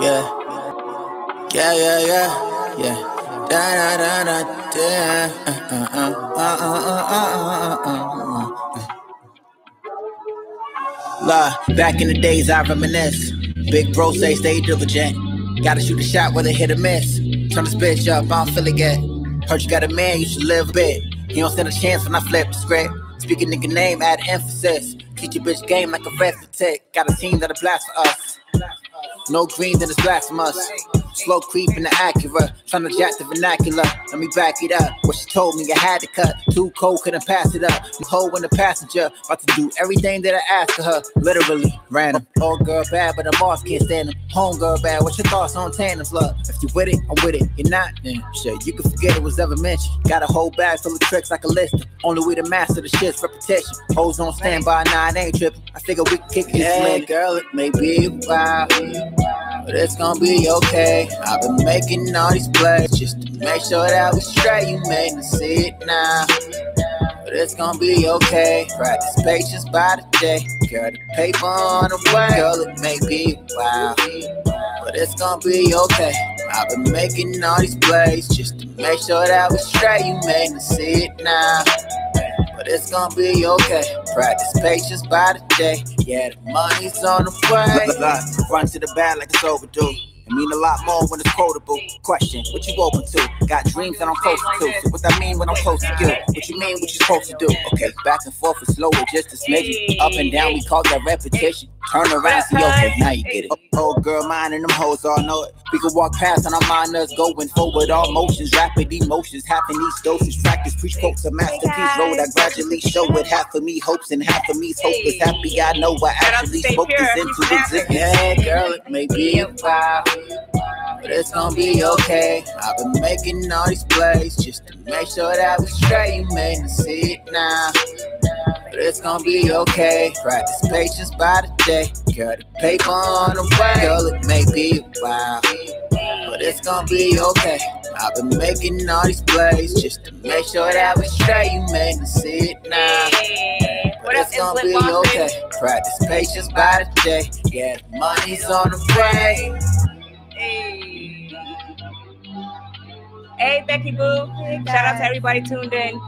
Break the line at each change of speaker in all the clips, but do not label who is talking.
Yeah. Yeah, yeah, yeah. Yeah. Da da da da da. Uh uh uh uh uh uh uh uh. La, back in the days I reminisce. Big bro say stay diligent. Gotta shoot a shot whether hit or miss. Turn this bitch up, I don't feel it yet. Heard you got a man, you should live a bit. He don't stand a chance when I flip the script. Speak a nigga name, add emphasis. Teach your bitch game like a arithmetic. Got a team that'll blast for us. No green, then it's blasphemous. Slow creep in the Acura, trying to jack the vernacular. Let me back it up. What she told me, I had to cut. Too cold, couldn't pass it up. The hoe in the passenger, about to do everything that I asked of her. Literally, random. Old girl bad, but the boss can't stand them. Home girl bad, what's your thoughts on tandems, love? If you with it, I'm with it. You're not, then shit, you can forget it was ever mentioned. Got a whole bag full of tricks like a list. Only way to master the shit's repetition. Hoes on standby, nah, it ain't tripping. I figure we can kick it. Yeah, girl, it may be a while, but it's gonna be okay. I've been making all these plays just to make sure that we straight. You made me see it now. But it's gonna be okay. Practice patience by the day. Girl, the paper on the way. Girl, it may be a while, but it's gonna be okay. I've been making all these plays just to make sure that we straight. You made me see it now. But it's gonna be okay. Practice patience by the day. Yeah, the money's on the way. Run to the bag like it's overdue. It mean a lot more when it's quotable. Question, what you open to? Got dreams that I'm close to. So what that mean when I'm close to you? What you mean, what you supposed to do? Okay, back and forth is slower, just a smidgen. Up and down, we call that repetition. Turn around, see, okay, now you get it. Oh, girl, mine and them hoes all know it. We can walk past and our mind us going forward. All motions, rapid emotions, half in each dosage. Practice, preach quotes, a masterpiece. Road, I gradually show it. Half of me hopes and half of me's hopeless. Happy, I know I actually spoke this into existence. Yeah, girl, it may be a while but it's gonna be okay. I've been making all these plays just to make sure that we straight. You made me see it now, but it's gonna be okay. Practice patience by the day. Girl, the paper on the way. Girl, it may be a while, but it's gonna be okay. I've been making all these plays just to make sure that we straight. You made me see it now. But it's gonna be okay. Practice patience by the day. Yeah, the money's on the way.
Hey. Hey, Becky Boo. Shout out to everybody tuned in.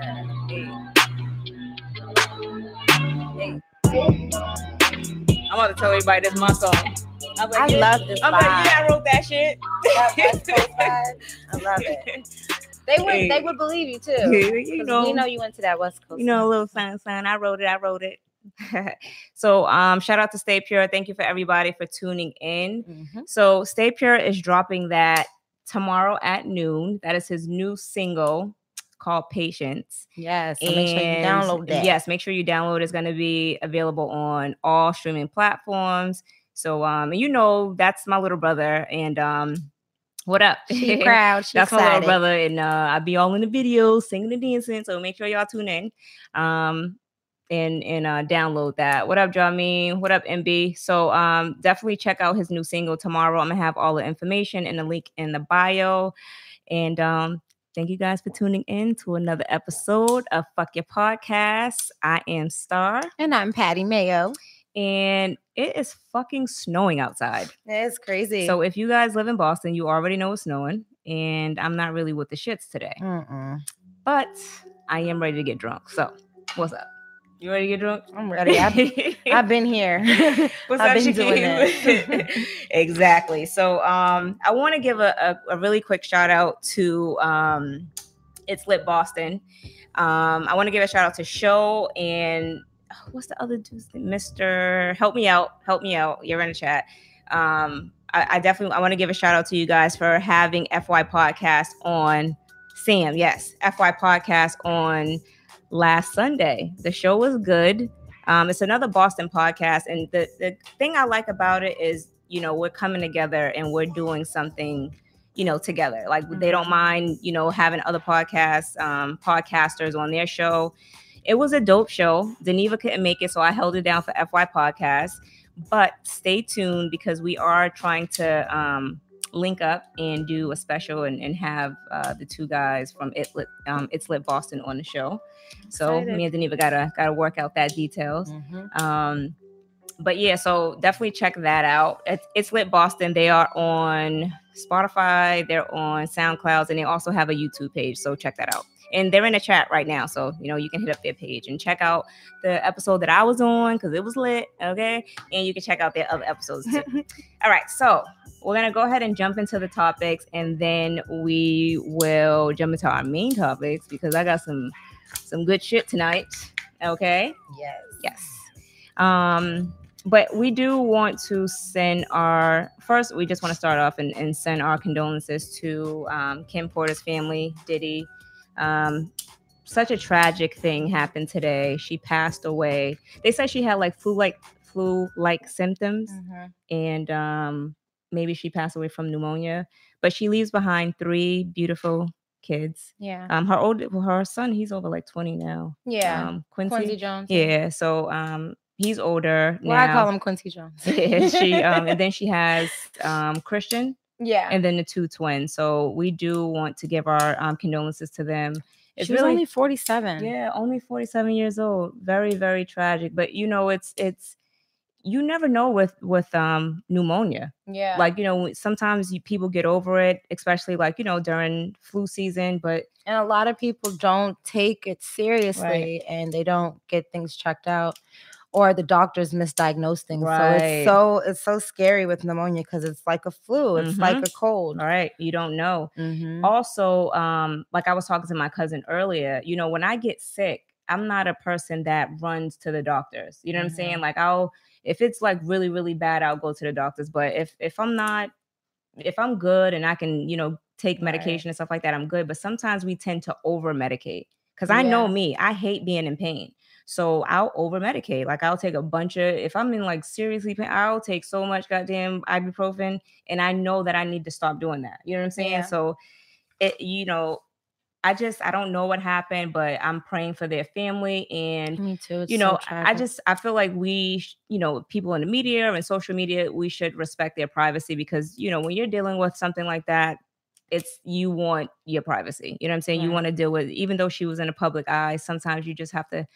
Yes.
Hey. Hey. I'm about to tell everybody this is my song. I'm
I
yeah.
love this
I'm like, yeah, I wrote that shit.
Coast vibe. I love it. They would
Hey.
they would believe you too.
you
'cause
know,
we know you went to that West Coast.
you know, a little sign, sign. I wrote it. I wrote it. so, um, shout out to Stay Pure. Thank you for everybody for tuning in.
Mhm.
So, Stay Pure is dropping that tomorrow at noon. That is his new single called Patience.
Yes. So make sure you
And
download that.
Yes, make sure you download. It's going to be available on all streaming platforms. So, um, you know, that's my little brother. And um, what up?
She proud. She
that's my little brother, and uh, I be all in the videos, singing and dancing. So make sure y'all tune in, um, and and uh, download that. What up, Jamie? What up, MB? So um, definitely check out his new single tomorrow. I'm gonna have all the information and the link in the bio, and um, thank you guys for tuning in to another episode of Fuck Your Podcast. I am Star,
And I'm Patty Mayo.
and it is fucking snowing outside.
It's crazy.
So if you guys live in Boston, you already know it's snowing, and I'm not really with the shits today,
Mm-mm.
but I am ready to get drunk. So what's up? You ready to get drunk?
I'm ready. I've, I've been here.
What's
I've
up,
been doing it.
exactly. So um, I want to give a, a, a really quick shout out to um, It's Lit Boston. Um, I want to give a shout out to Show and oh, what's the other dude's name? Mr. Help me out. Help me out. You're in the chat. Um, I, I definitely I want to give a shout out to you guys for having FY podcast on Sam. Yes, FY podcast on last Sunday. The show was good. Um, it's another Boston podcast, and the the thing I like about it is, you know, we're coming together and we're doing something, you know, together. Like they don't mind, you know, having other podcasts, um, podcasters on their show. It was a dope show. Deneva couldn't make it, so I held it down for FY podcast. But stay tuned because we are trying to um, link up and do a special and, and have uh, the two guys from It Lit, um, It's Lit Boston on the show. So
Excited.
me and Deneva gotta gotta work out that details.
Mhm.
Um, but yeah, so definitely check that out. It's, it's Lit Boston. They are on Spotify, they're on SoundCloud, and they also have a YouTube page. So check that out. And they're in the chat right now, so you know you can hit up their page and check out the episode that I was on because it was lit. Okay, and you can check out their other episodes too. All right, so we're gonna go ahead and jump into the topics, and then we will jump into our main topics because I got some some good shit tonight. Okay.
Yes.
Yes. Um, but we do want to send our first. We just want to start off and, and send our condolences to um, Kim Porter's family, Diddy. Um, such a tragic thing happened today. She passed away. They said she had like flu-like flu-like symptoms,
Mhm.
and um, maybe she passed away from pneumonia. But she leaves behind three beautiful kids.
Yeah.
Um, her old her son, he's over like twenty now.
yeah.
Um,
Quincy Jones.
yeah, so um he's older
Well, I call him Quincy Jones.
Yeah, she um and then she has um Christian
yeah.
and then the two twins. So we do want to give our um condolences to them. It's
she was
really
only 47.
yeah, only 47 years old. Very very tragic, but you know it's it's you never know with with um pneumonia.
Yeah.
Like you know sometimes you, people get over it, especially like you know during flu season, but
and a lot of people don't take it seriously and they don't get things checked out or the doctors misdiagnose things. So it's so it's so scary with pneumonia because it's like a flu it's like a cold.
All right, you don't know.
Mhm.
also um like i was talking to my cousin earlier you know when i get sick i'm not a person that runs to the doctors you know what i'm saying? Like i'll if it's like really really bad i'll go to the doctors but if if i'm not if i'm good and i can you know take
Right.
medication and stuff like that i'm good but sometimes we tend to over medicate because i know me i hate being in pain so I'll over medicate. Like I'll take a bunch of if I'm in like seriously pain, I'll take so much goddamn ibuprofen, and I know that I need to stop doing that. You know what I'm saying?
Yeah.
So it, you know, I just I don't know what happened, but I'm praying for their family and
me too it's
you know, I I just I feel like we, you know, people in the media and social media, we should respect their privacy because you know when you're dealing with something like that, it's you want your privacy. You know what I'm saying? You want to deal with even though she was in a public eye. Sometimes you just have to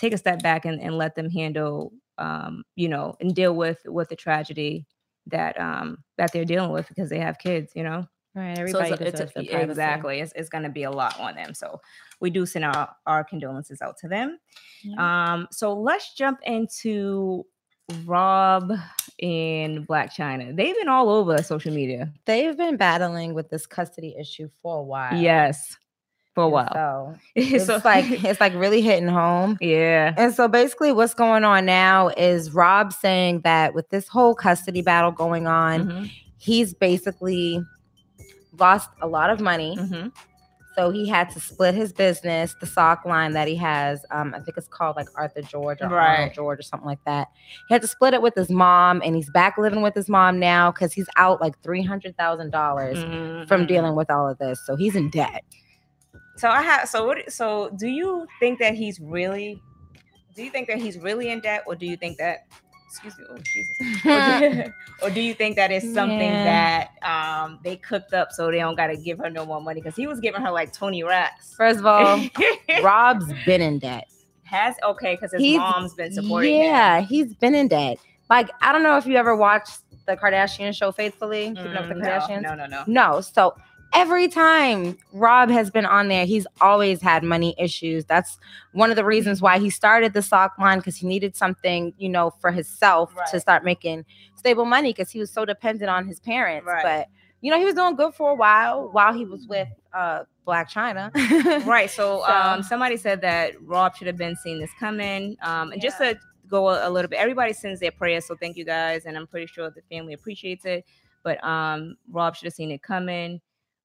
take a step back and, and let them handle, um, you know, and deal with with the tragedy that um that they're dealing with because they have kids. You know
right
so
everybody
it's, a- it's a-
their
yeah,
privacy.
exactly it's, it's going to be a lot on them so we do send our, our condolences out to them
Yeah.
um so let's jump into rob and Blac Chyna they've been all over social media
they've been battling with this custody issue for a while
yes for a while
so it's
So-
like it's like really hitting home
yeah
And so basically, what's going on now is Rob saying that with this whole custody battle going on,
Mhm,
he's basically lost a lot of money.
mhm.
So he had to split his business, the sock line that he has. Um, I think it's called like Arthur George or
Right.
Arnold George or something like that. He had to split it with his mom, and he's back living with his mom now because he's out like three hundred thousand dollars
Mhm,
from
mhm.
dealing with all of this. So he's in debt.
So i have so what so do you think that he's really do you think that he's really in debt or do you think that excuse me oh jesus or do, or do you think that is something
Yeah.
that um they cooked up so they don't got to give her no more money because he was giving her like 20 racks
First of all, Rob's been in debt.
has okay because his
He's-
mom's been supporting him.
Yeah, he's been in debt. Like, I don't know if you ever watched the Kardashian show Faithfully, Keeping Up with the
Mm,
Kardashians.
no, no, no, no.
No, so every time Rob has been on there, he's always had money issues. That's one of the reasons why he started the sock line because he needed something, you know, for himself to start making stable money because he was so dependent on his parents.
Right.
But you know, he was doing good for a while while he was with uh Blac Chyna.
Right. So,
So-
um, somebody said that Rob should have been seeing this coming. Um, and just to go a, a little bit, everybody sends their prayers, so thank you guys, and I'm pretty sure the family appreciates it. But um, Rob should have seen it coming.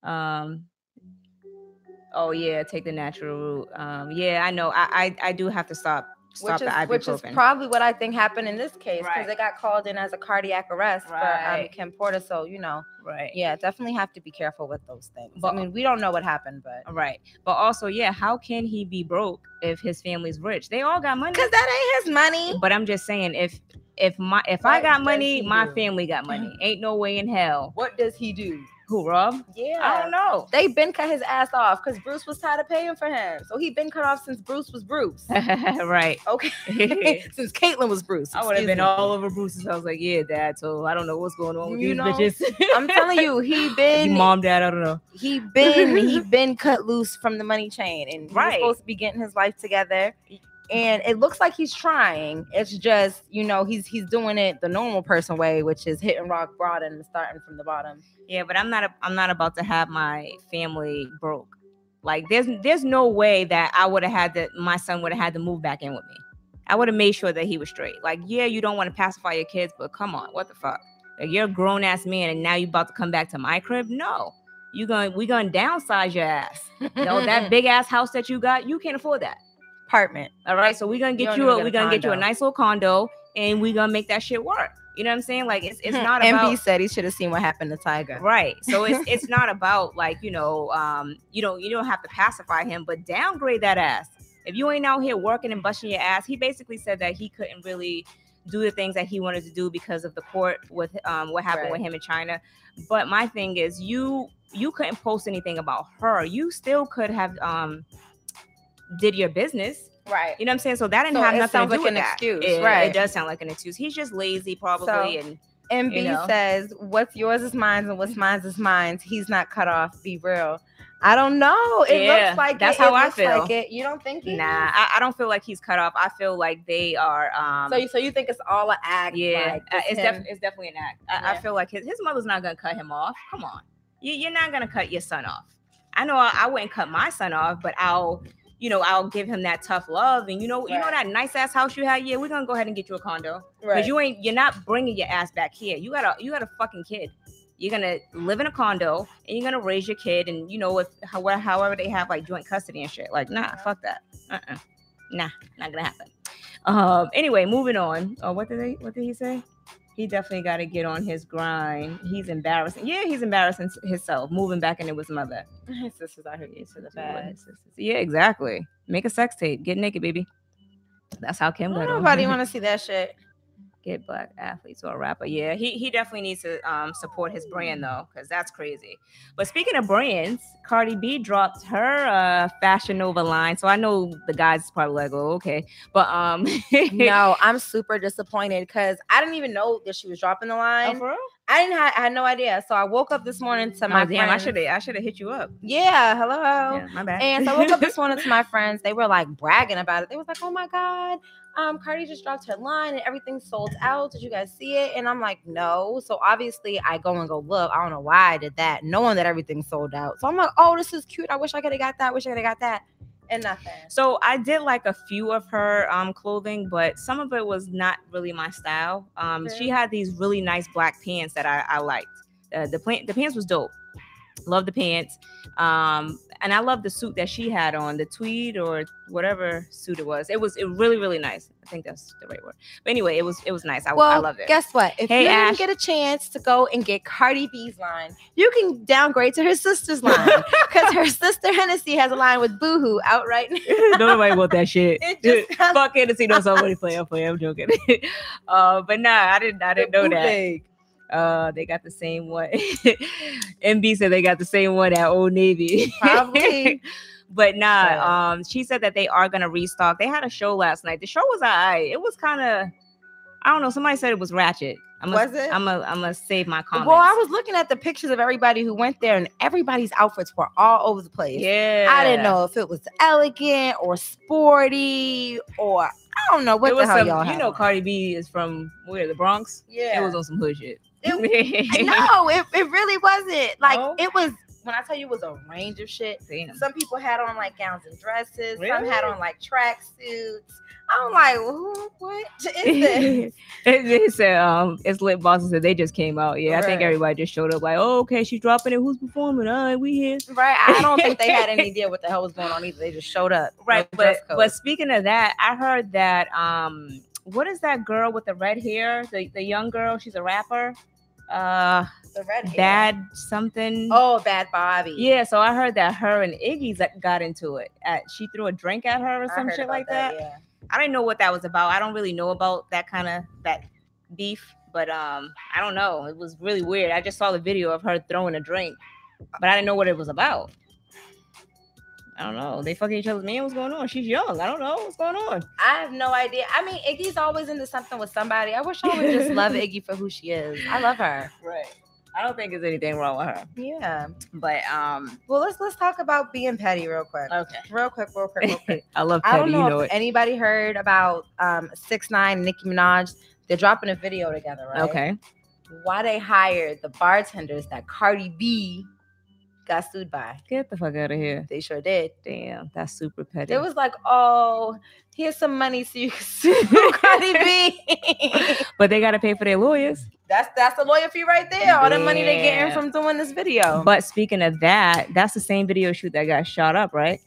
Um, oh yeah, take the natural route. Um, yeah, I know. I I, I do have to stop stop
which is, which is probably what I think happened in this case because
Right.
they got called in as a cardiac arrest for um,
Right.
Kim Porter. So you know,
right.
yeah, definitely have to be careful with those things.
But-
I mean, we don't know what happened, but
Right. But also, yeah, how can he be broke if his family's rich? They all got money.
because that ain't his money.
But I'm just saying, if if my if I got money, my
do?
family got money. Ain't no way in hell.
What does he do?
Who, Rob?
Yeah.
I don't know.
They been cut his ass off because Bruce was tired of paying for him. So he been cut off since Bruce was Bruce.
right.
Okay. since Caitlyn was Bruce.
I would have been
me.
all over Bruce's house I was like, yeah, dad. So I don't know what's going on with
You
these
know,
bitches.
I'm telling you, he been
mom, dad, I don't know.
he been he been cut loose from the money chain and he's
Right.
supposed to be getting his life together. And it looks like he's trying. It's just, you know, he's he's doing it the normal person way, which is hitting rock bottom and starting from the bottom.
Yeah, but I'm not. A, I'm not about to have my family broke. Like, there's there's no way that I would have had that. My son would have had to move back in with me. I would have made sure that he was straight. Like, yeah, you don't want to pacify your kids, but come on, what the fuck? Like, you're a grown ass man, and now you're about to come back to my crib? No, you going we gonna downsize your ass. You know that big ass house that you got, you can't afford that.
Apartment.
All right, so we're gonna get you
even
a we're gonna get you a nice little condo, and we're gonna make that shit work. You know what I'm saying? Like, it's it's not
MB
about
said he should have seen what happened to Tiger.
right so it's it's not about like you know um you don't you don't have to pacify him but downgrade that ass if you ain't out here working and busting your ass he basically said that he couldn't really do the things that he wanted to do because of the court with um what happened with him in Chyna but my thing is you you couldn't post anything about her you still could have um did your business
Right.
you know what i'm saying so that didn't
So
have nothing to do
like
with
an
that.
excuse,
it,
right.
it does sound like an excuse he's just lazy probably and
MB
you know.
says, "What's yours is mine, and what's mine is mine. He's not cut off. Be real." I don't know. It
Yeah,
looks like
that's
it.
how
It
I feel.
Like it. You don't think? he
Nah? I, I don't feel like he's cut off. I feel like they are. Um,
So, you, so you think it's all an act?
yeah,
like,
uh, it's, def- it's definitely an act. I, I feel like his, his mother's not gonna cut him off. Come on, you, you're not gonna cut your son off. I know I, I wouldn't cut my son off, but I'll, you know, I'll give him that tough love. And you know, you know that nice ass house you had. Yeah, we're gonna go ahead and get you a condo because
right.
you ain't. You're not bringing your ass back here. You got a you got a fucking kid. You're gonna live in a condo and you're gonna raise your kid, and you know if how, however they have like joint custody and shit. Like, nah, fuck that. Uh-uh. Nah, not gonna happen. Um. Anyway, moving on. Oh, what did they? What did he say? He definitely got to get on his grind. He's embarrassing. Yeah, he's embarrassing himself, moving back into his mother.
His sisters out here to the bad.
Yeah, exactly. Make a sex tape. Get naked, baby. That's how Kim got.
Nobody want to see that shit.
Get black athletes or a rapper. Yeah, he he definitely needs to um support his brand though, because that's crazy. But speaking of brands, Cardi B dropped her uh Fashion Nova line. So I know the guys is probably like, oh, okay. But um
no, I'm super disappointed because I didn't even know that she was dropping the
Oh,
line.
real?
I didn't have, I had no idea. So I woke up this morning to my
Oh, damn, I should have I should have hit you up.
Yeah, hello.
Yeah, my bad.
And so I woke up this morning to my friends. They were like bragging about it. They was like, "Oh my god, um, Cardi just dropped her line and everything sold out. Did you guys see it?" And I'm like, "No." So obviously, I go and go look. I don't know why I did that, knowing that everything sold out. So I'm like, "Oh, this is cute. I wish I could have got that. Wish I could have got that." And nothing.
So I did like a few of her um clothing, but some of it was not really my style. Um,
Okay.
she had these really nice black pants that I, I liked. Uh, the plant, the pants was dope. Love the pants. Um, and I love the suit that she had on, the tweed or whatever suit it was. It was it really really nice. I think that's the right word. But anyway, it was it was nice. I,
Well,
I love it.
guess what? If
Hey,
you
Ash.
didn't get a chance to go and get Cardi B's line, you can downgrade to her sister's line because her sister Hennessy has a line with Boohoo out right now.
Nobody want that shit. Fuck Hennessy, no somebody play. I'm playing. I'm joking. uh, but nah, I didn't. I didn't know that. Uh, they got the same one. MB said they got the same one at Old Navy.
Probably.
but nah,
Yeah.
um, she said that they are gonna restock. They had a show last night. The show was alright. It was kind of, I don't know. Somebody said it was ratchet. I'm
Was it?
I'm gonna, I'm gonna save my comments.
Well, I was looking at the pictures of everybody who went there, and everybody's outfits were all over the place.
Yeah,
I didn't know if it was elegant or sporty or I don't know what
it
the
was
hell
some,
y'all
you know. Cardi B is from where the Bronx.
Yeah,
It was on some hood shit.
It- no, it, it really wasn't. Like
No?
it was when I tell you it was a range of shit.
Damn.
Some people had on like gowns and dresses. Some had on like track suits. I'm like, who, what is this?
they said um it's lit bosses said they just came out. Yeah, I think everybody just showed up like, oh, okay, she's dropping it. Who's performing? All right, we here.
right? I don't think they had any idea what the hell was going on either. They just showed up.
Right.
No
But but speaking of that, I heard that um what is that girl with the red hair? The the young girl, she's a rapper. Uh
the red hair.
bad something.
Oh, Bhad Bhabie.
Yeah, so I heard that her and Iggy got into it. At, she threw a drink at her or some shit like that.
Yeah.
I didn't know what that was about. I don't really know about that kind of that beef, but um, I don't know. It was really weird. I just saw the video of her throwing a drink, but I didn't know what it was about. I don't know. They fucking each other's man. What's going on? She's young. I don't know what's going on.
I have no idea. I mean, Iggy's always into something with somebody. I wish I would just love Iggy for who she is. I love her.
Right. I don't think there's anything wrong with her.
Yeah.
But um,
Well, let's let's talk about being petty real quick.
okay.
Real quick, real quick, real quick.
I love
I don't know,
you know
if
it.
anybody heard about um six nine Nicki Minaj. They're dropping a video together, right?
Okay.
Why they hired the bartenders that Cardi B got sued by.
Get the fuck out of here.
They sure did.
Damn, that's super petty.
It was like, oh, here's some money so you can sue Cardi B.
but they got to pay for their lawyers.
that's that's the lawyer fee right there. All the money they're getting from doing this video.
But speaking of that, that's the same video shoot that got shot up, right?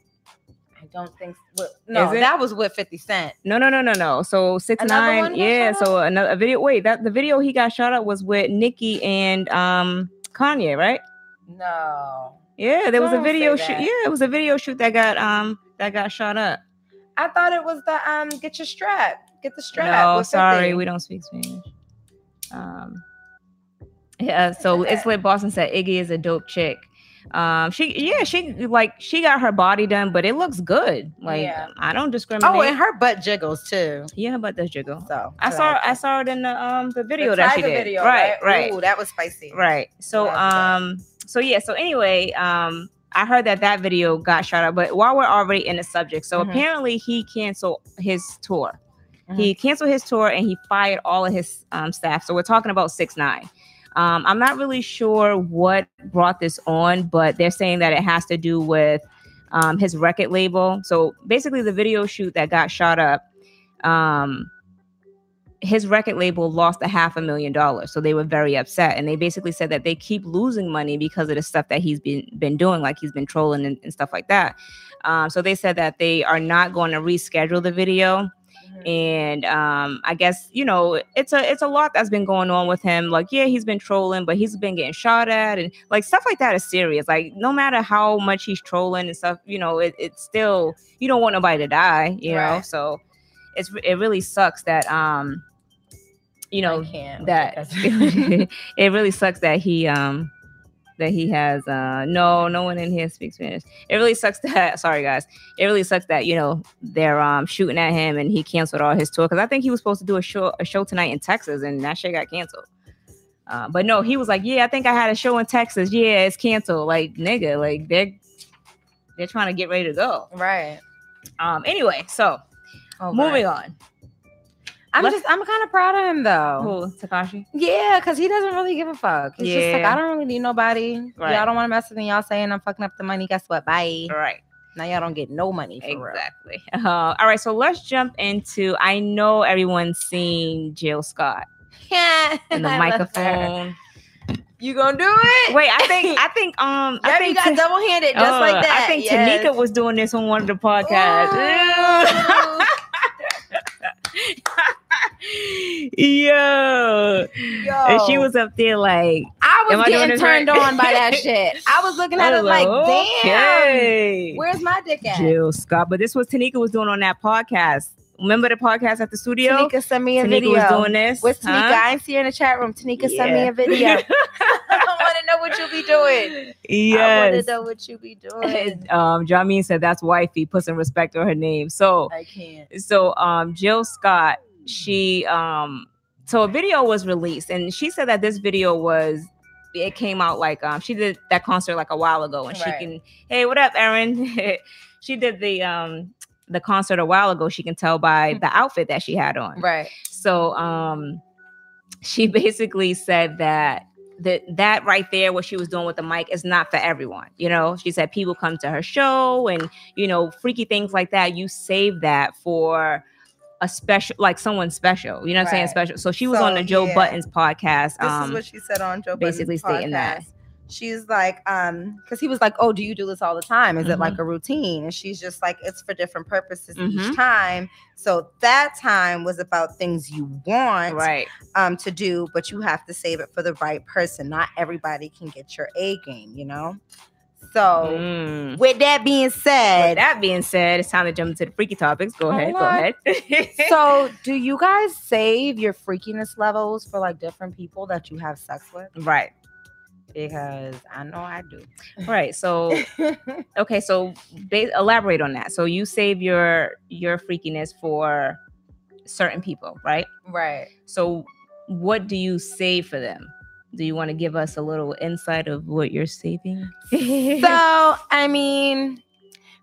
I don't think well, no, that was with 50 Cent.
No, no, no, no, no. So six
Another
nine, yeah. So another video. Wait, that the video he got shot up was with Nicki and um Kanye, right?
No.
Yeah, there was a video shoot. Yeah, it was a video shoot that got um that got shot up.
I thought it was the um get your strap. Get the strap.
no,
with
sorry, we don't speak Spanish. Um, yeah. So it's
that?
lit. Boston said Iggy is a dope chick. Um, she yeah, she like she got her body done, but it looks good. Like
Yeah.
I don't discriminate.
Oh, and her butt jiggles too.
yeah, her butt does jiggle.
So
I saw
like
I saw it in the um the
The
video that she did.
video,
right, right,
Ooh, that was spicy.
right. So
Yeah, I
um so yeah, so anyway, um I heard that that video got shot up, but while we're already in the subject, so
Mhm.
apparently he canceled his tour.
Mm-hmm.
He canceled his tour and he fired all of his um, staff. So we're talking about six nine. Um, I'm not really sure what brought this on, but they're saying that it has to do with um, his record label. So basically, the video shoot that got shot up, um, his record label lost a half a million dollars. So they were very upset, and they basically said that they keep losing money because of the stuff that he's been been doing, like he's been trolling and, and stuff like that. Um, so they said that they are not going to reschedule the video
Mhm.
and um i guess you know it's a it's a lot that's been going on with him like yeah he's been trolling but he's been getting shot at and like stuff like that is serious like no matter how much he's trolling and stuff you know it, it's still you don't want nobody to die you know so it's it really sucks that um you know that it really sucks that he um that he has uh no no one in here speaks Spanish. It really sucks that sorry guys. It really sucks that you know they're um shooting at him and he canceled all his tour because I think he was supposed to do a show a show tonight in Texas and that shit got canceled. Uh, but no, he was like, yeah, I think I had a show in Texas. Yeah, it's canceled. Like nigga, like they're they're trying to get ready to go.
right.
Um. Anyway, so
Oh,
moving
right.
on.
I'm
Let's-
just I'm kind of proud of him though.
Who Tekashi?
Yeah, because he doesn't really give a fuck. He's just like,
Yeah.
I don't really need nobody.
Right.
Y'all don't want to mess with me. Y'all saying I'm fucking up the money. Guess what? Bye.
Right.
Now y'all don't get no money for real.
Exactly. Uh, all right, so let's jump into. I know everyone's seen Jill Scott
Yeah.
in the microphone.
You gonna do it?
Wait, I think I think um I think
you got
Ta-
double handed just
uh,
like that.
I think
yes.
Tanika was doing this on one of the podcasts.
Ooh.
Yo.
Yo,
And she was up there like
I was
I
getting
this
turned
right?
on by that shit. I was looking at it
was
like, damn.
okay.
Where's my dick at?
Jill Scott. But this was Tanika was doing on that podcast. Remember the podcast at the studio?
Tanika sent me a
Tanika
video.
was doing this.
What's Tanika?
huh?
I ain't see her in the chat room. Tanika sent me a video. I want to know what you be doing. Yes. I want to know what you be doing.
um, Jameen said that's wifey. Put some respect on her name. So,
I can't.
so um, Jill Scott, she um, so a video was released, and she said that this video was. It came out like um she did that concert like a while ago, and she can hey what up Erin? she did the um the concert a while ago. She can tell by the outfit that she had on.
Right.
So um she basically said that that that right there what she was doing with the mic is not for everyone you know she said people come to her show and you know freaky things like that you save that for a special like someone special you know what i'm saying special so she was on the joe
yeah.
Budden's podcast
This
um
is what she said on Joe
basically
Budden's
stating that.
She's like, um, because he was like, "Oh, do you do this all the time? Is it
Mhm.
like a routine?" And she's just like, "It's for different purposes
Mhm.
each time." So that time was about things you want
right
um to do, but you have to save it for the right person. Not everybody can get your A game, you know. So,
Mm.
with that being
With
said,
that being said, it's time to jump into the freaky topics. Go ahead. Go ahead.
so do you guys save your freakiness levels for like different people that you have sex with?
right.
Because I know I do.
Right. So okay. So ba- elaborate on that. So you save your your freakiness for certain people, right?
right.
So what do you save for them? Do you want to give us a little insight of what you're saving?
So, I mean,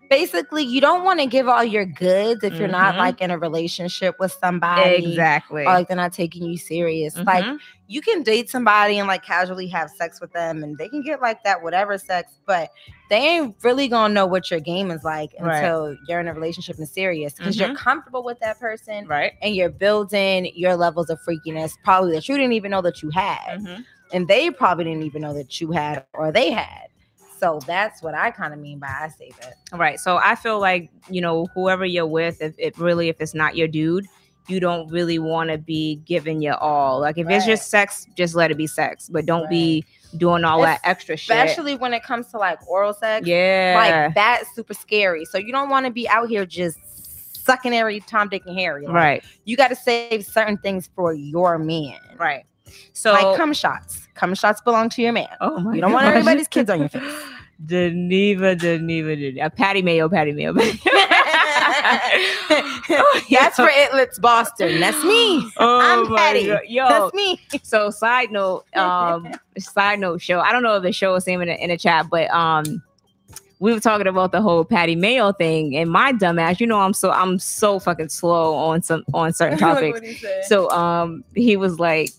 basically, you don't want to give all your goods if you're not
Mhm.
like in a relationship with somebody.
exactly.
Or like they're not taking you serious. Like
Mhm.
you can date somebody and like casually have sex with them and they can get like that whatever sex, but they ain't really gonna know what your game is like
Right.
until you're in a relationship and serious because you're comfortable with that person
right.
and you're building your levels of freakiness probably that you didn't even know that you had
Mhm.
And they probably didn't even know that you had or they had. So that's what I kind of mean by I save it.
Right. So I feel like, you know, whoever you're with, if it really, if it's not your dude, you don't really want to be giving your all. Like if it's just sex, just let it be sex, but don't be doing all that extra shit.
Especially when it comes to like oral sex.
yeah.
Like that's super scary. So you don't want to be out here just sucking every Tom, Dick, and Harry. Like,
right.
You got to save certain things for your man.
Right. So
like cum shots. Cum shots belong to your man.
oh my
You don't want
gosh.
everybody's kids on your face.
Geneva, Geneva, Geneva. Patty Mayo, Patty Mayo. Oh,
That's for It's Lit Boston. That's me.
Oh
I'm Patty.
God. Yo,
That's me.
so side note, um, side note show. I don't know if the show was name in the, in the chat, but um, we were talking about the whole Patty Mayo thing, and my dumbass, you know, I'm so I'm so fucking slow on some on certain topics. So um, he was like,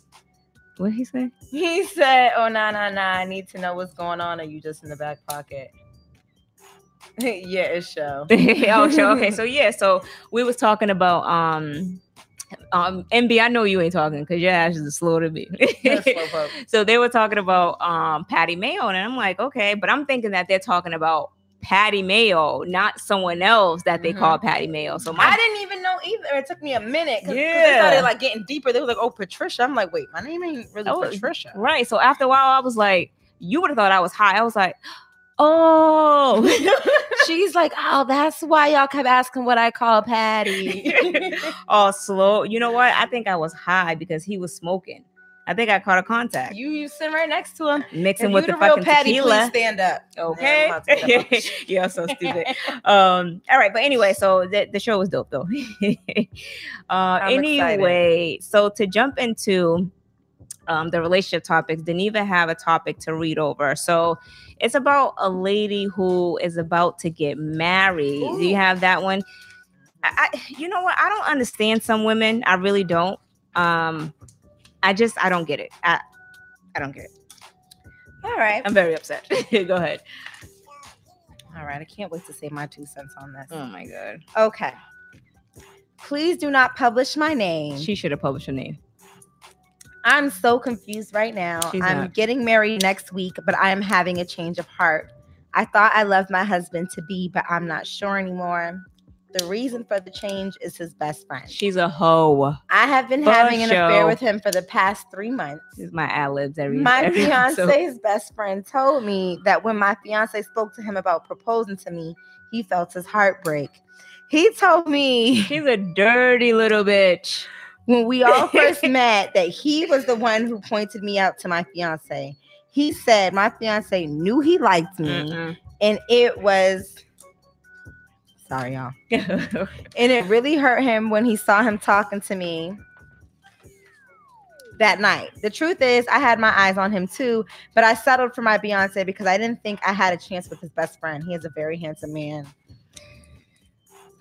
what he say?
he said, "Oh nah nah nah, I need to know what's going on. Are you just in the back pocket?" yeah, it's show.
oh, sure. Okay, so yeah, so we was talking about um. Um, MB, I know you ain't talking because your ass is slow to me. So they were talking about um Patty Mayo, and I'm like, okay, but I'm thinking that they're talking about Patty Mayo, not someone else that they
Mhm.
call Patty Mayo. So
I didn't even know either. It took me a minute because they started like getting deeper. They were like, "Oh, Patricia." I'm like, "Wait, my name ain't really
Oh,
Patricia."
right. So after a while, I was like, you would have thought I was high. I was like, oh,
She's like, "Oh, that's why y'all kept asking what I call Patty."
oh, slow. You know what? I think I was high because he was smoking. I think I caught a contact
you you sitting right next to him.
mixing
If
with
you
the,
the real
fucking
Patty,
tequila.
please stand up.
Okay.
I'm about to get up.
You're so stupid. um all right but anyway so the, the show was dope though uh
I'm
anyway so to jump into um the relationship topics didn't even have a topic to read over so it's about a lady who is about to get married do you have that one I, I you know what i don't understand some women i really don't um i just i don't get it i i don't get it
All right.
i'm very upset go ahead
All right. I can't wait to say my two cents on this.
oh my god
Okay. Please do not publish my name.
she should have published her name
I'm so confused right now.
She's
I'm
not.
getting married next week, but I am having a change of heart. I thought I loved my husband to be, but I'm not sure anymore. The reason for the change is his best friend.
She's a hoe.
I have been
For
having an affair with him for the past three months.
This is my ad libs every
My
every
fiance's best friend told me that when my fiance spoke to him about proposing to me, he felt his heart break. He told me
he's a dirty little bitch.
when we all first met that he was the one who pointed me out to my fiance. He said my fiance knew he liked me,
Mm-mm.
and it was sorry, y'all. And it really hurt him when he saw him talking to me that night. The truth is, I had my eyes on him too, but I settled for my Beyonce because I didn't think I had a chance with his best friend. He is a very handsome man.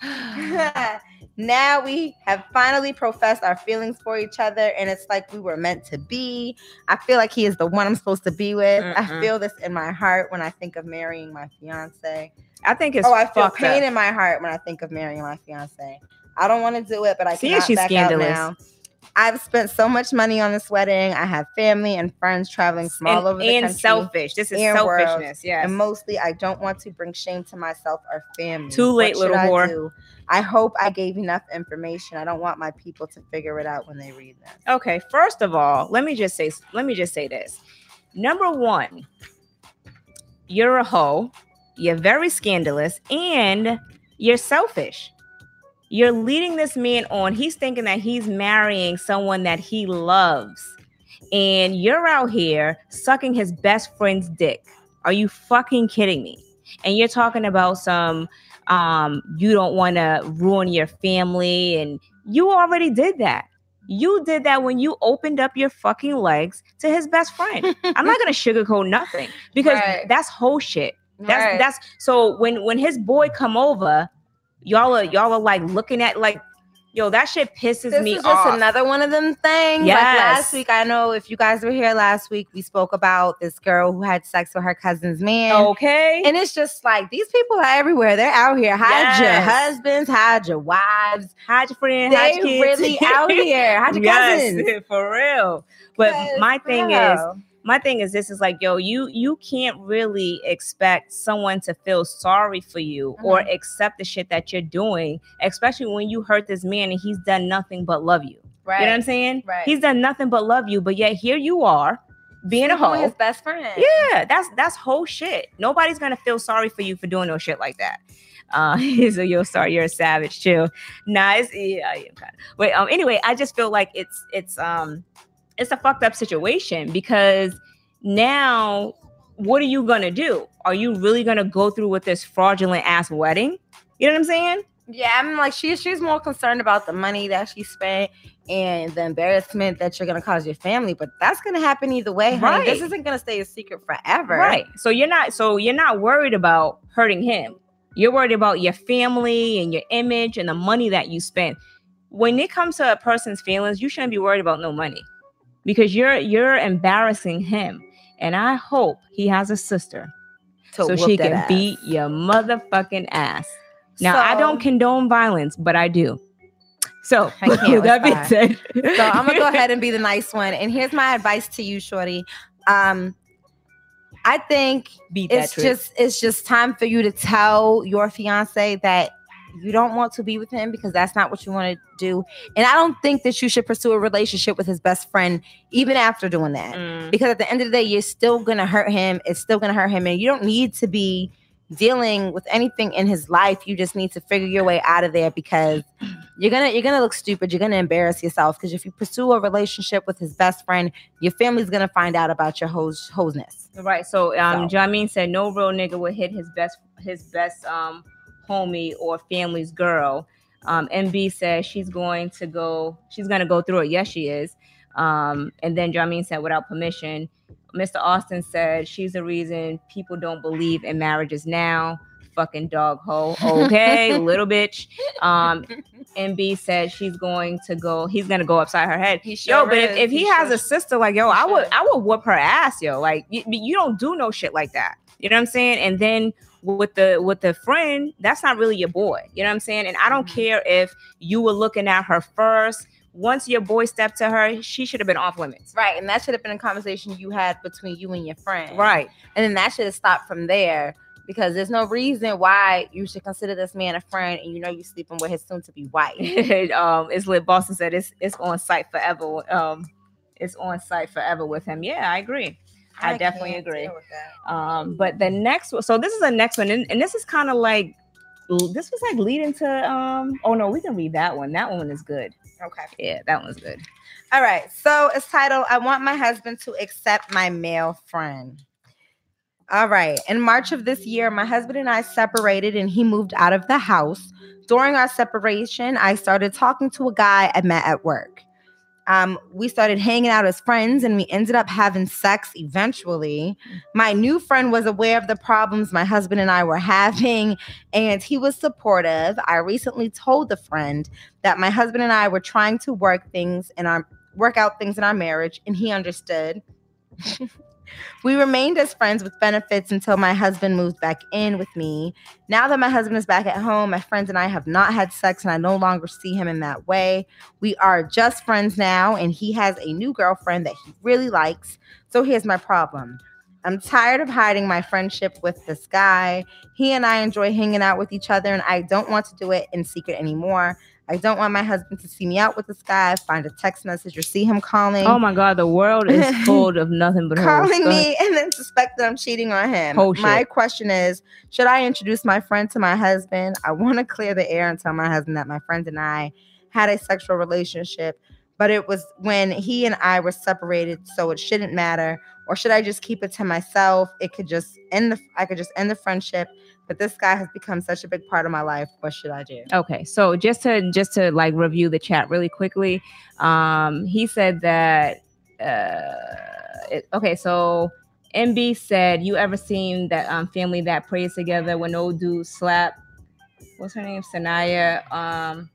now we have finally professed our feelings for each other, and it's like we were meant to be. I feel like he is the one I'm supposed to be with. I
Mm-mm.
feel this in my heart when I think of marrying my fiance.
I think it's
oh, I feel pain
up.
in my heart when I think of marrying my fiance. I don't want to do it, but I
See,
cannot
she's
back
scandalous.
out now. I've spent so much money on this wedding. I have family and friends traveling from all
and,
over the
and
country.
selfish. This is
and world.
selfishness. Yes.
And mostly, I don't want to bring shame to myself or family.
Too late, little
I
whore.
do? I hope I gave enough information. I don't want my people to figure it out when they read this.
okay. First of all, let me just say let me just say this. Number one, you're a hoe, you're very scandalous, and you're selfish. You're leading this man on. He's thinking that he's marrying someone that he loves. And you're out here sucking his best friend's dick. Are you fucking kidding me? And you're talking about some um you don't want to ruin your family and you already did that. You did that when you opened up your fucking legs to his best friend. I'm not gonna sugarcoat nothing because
Right.
that's whole shit. That's
Right.
that's so when when his boy come over, y'all are y'all are like looking at like, yo, that shit pisses
this
me
is just
off.
another one of them things. Like
Yes.
last week, I know if you guys were here last week, we spoke about this girl who had sex with her cousin's man.
okay.
And it's just like these people are everywhere. They're out here. Hide your husbands, hide your wives.
hide your friend, hide
They
your kids.
really out here. Hide your cousins.
yes, for real. But my thing is,
girl.
My thing is this is like yo you you can't really expect someone to feel sorry for you or
Mhm.
accept the shit that you're doing especially when you hurt this man and he's done nothing but love you
right.
you know what i'm saying
Right.
he's done nothing but love you but yet here you are being a hoe
his best friend.
yeah that's that's whole shit nobody's gonna feel sorry for you for doing no shit like that uh so you're sorry you're a savage too nah it's yeah, I am kind of but um anyway i just feel like it's it's um it's a fucked up situation because now what are you gonna do? Are you really gonna go through with this fraudulent ass wedding? You know what i'm saying?
Yeah, I'm like she she's more concerned about the money that she spent and the embarrassment that you're gonna cause your family, but that's gonna happen either way, honey. This isn't gonna stay a secret forever.
right. So you're not so you're not worried about hurting him. You're worried about your family and your image and the money that you spend when it comes to a person's feelings you shouldn't be worried about no money because you're you're embarrassing him and i hope he has a sister
To
so she can
ass.
beat your motherfucking ass now i don't condone violence but i do so
I can't
that being said
So I'm gonna go ahead and be the nice one. And here's my advice to you, Shorty. Um, I think it's just it's just time for you to tell your fiance that you don't want to be with him because that's not what you want to do. And I don't think that you should pursue a relationship with his best friend even after doing that.
Mm,
Because at the end of the day, you're still gonna hurt him. It's still gonna hurt him, and you don't need to be dealing with anything in his life. You just need to figure your way out of there because you're gonna you're gonna look stupid. You're gonna embarrass yourself because if you pursue a relationship with his best friend, your family's gonna find out about your hose hoseness.
Right. So um
So-
Jamin said no real nigga would hit his best his best um homie or family's girl. Um MB says she's going to go she's gonna go through it. Yes, she is. Um and then Jamin said without permission. Mr. Austin said she's the reason people don't believe in marriages now. Fucking dog hoe. Okay, little bitch. Um MB said she's going to go, he's gonna go upside her head.
He
Yo, but if, if he, has a sister, like yo,
He
I would. I would whoop her ass, yo. Like you, you don't do no shit like that. You know what I'm saying? And then with the with the friend, that's not really your boy. You know what I'm saying? And I don't
Mhm.
care if you were looking at her first. Once your boy stepped to her, she should have been off limits.
right, and that should have been a conversation you had between you and your friend,
Right.
And then that should have stopped from there because there's no reason why you should consider this man a friend, and you know you're sleeping with his soon-to-be wife.
um, it's lit. Boston said it's it's on site forever. Um, it's on site forever with him. Yeah, I agree. I definitely agree.
with that.
Um, but the next one, so this is the next one, and, and this is kind of like this was like leading to um oh no, we can read that one. That one is good.
Okay.
Yeah, that one's good.
All right. So it's titled I Want My Husband to Accept My Male Friend. All right. In March of this year, my husband and I separated and he moved out of the house. During our separation, I started talking to a guy I met at work. Um, we started hanging out as friends and we ended up having sex eventually. My new friend was aware of the problems my husband and I were having and he was supportive. I recently told the friend that my husband and I were trying to work things in our work out things in our marriage and he understood. we remained as friends with benefits until my husband moved back in with me. Now that my husband is back at home, my friends and I have not had sex and I no longer see him in that way. We are just friends now and he has a new girlfriend that he really likes. So here's my problem. I'm tired of hiding my friendship with this guy. He and I enjoy hanging out with each other, and I don't want to do it in secret anymore. I don't want my husband to see me out with this guy, find a text message, or see him calling.
Oh my god, the world is full of nothing but
calling me and then suspect that I'm cheating on him.
Whole
My
shit.
question is, should I introduce my friend to my husband? I want to clear the air and tell my husband that my friend and I had a sexual relationship, but it was when he and I were separated, so it shouldn't matter. Or should I just keep it to myself? It could just end the I could just end the friendship. But this guy has become such a big part of my life. What should I do?
Okay, so just to just to like review the chat really quickly, um, he said that. Uh, it, okay, so MB said, "You ever seen that um family that prays together when no dude slap? What's her name? Sanaya. Um,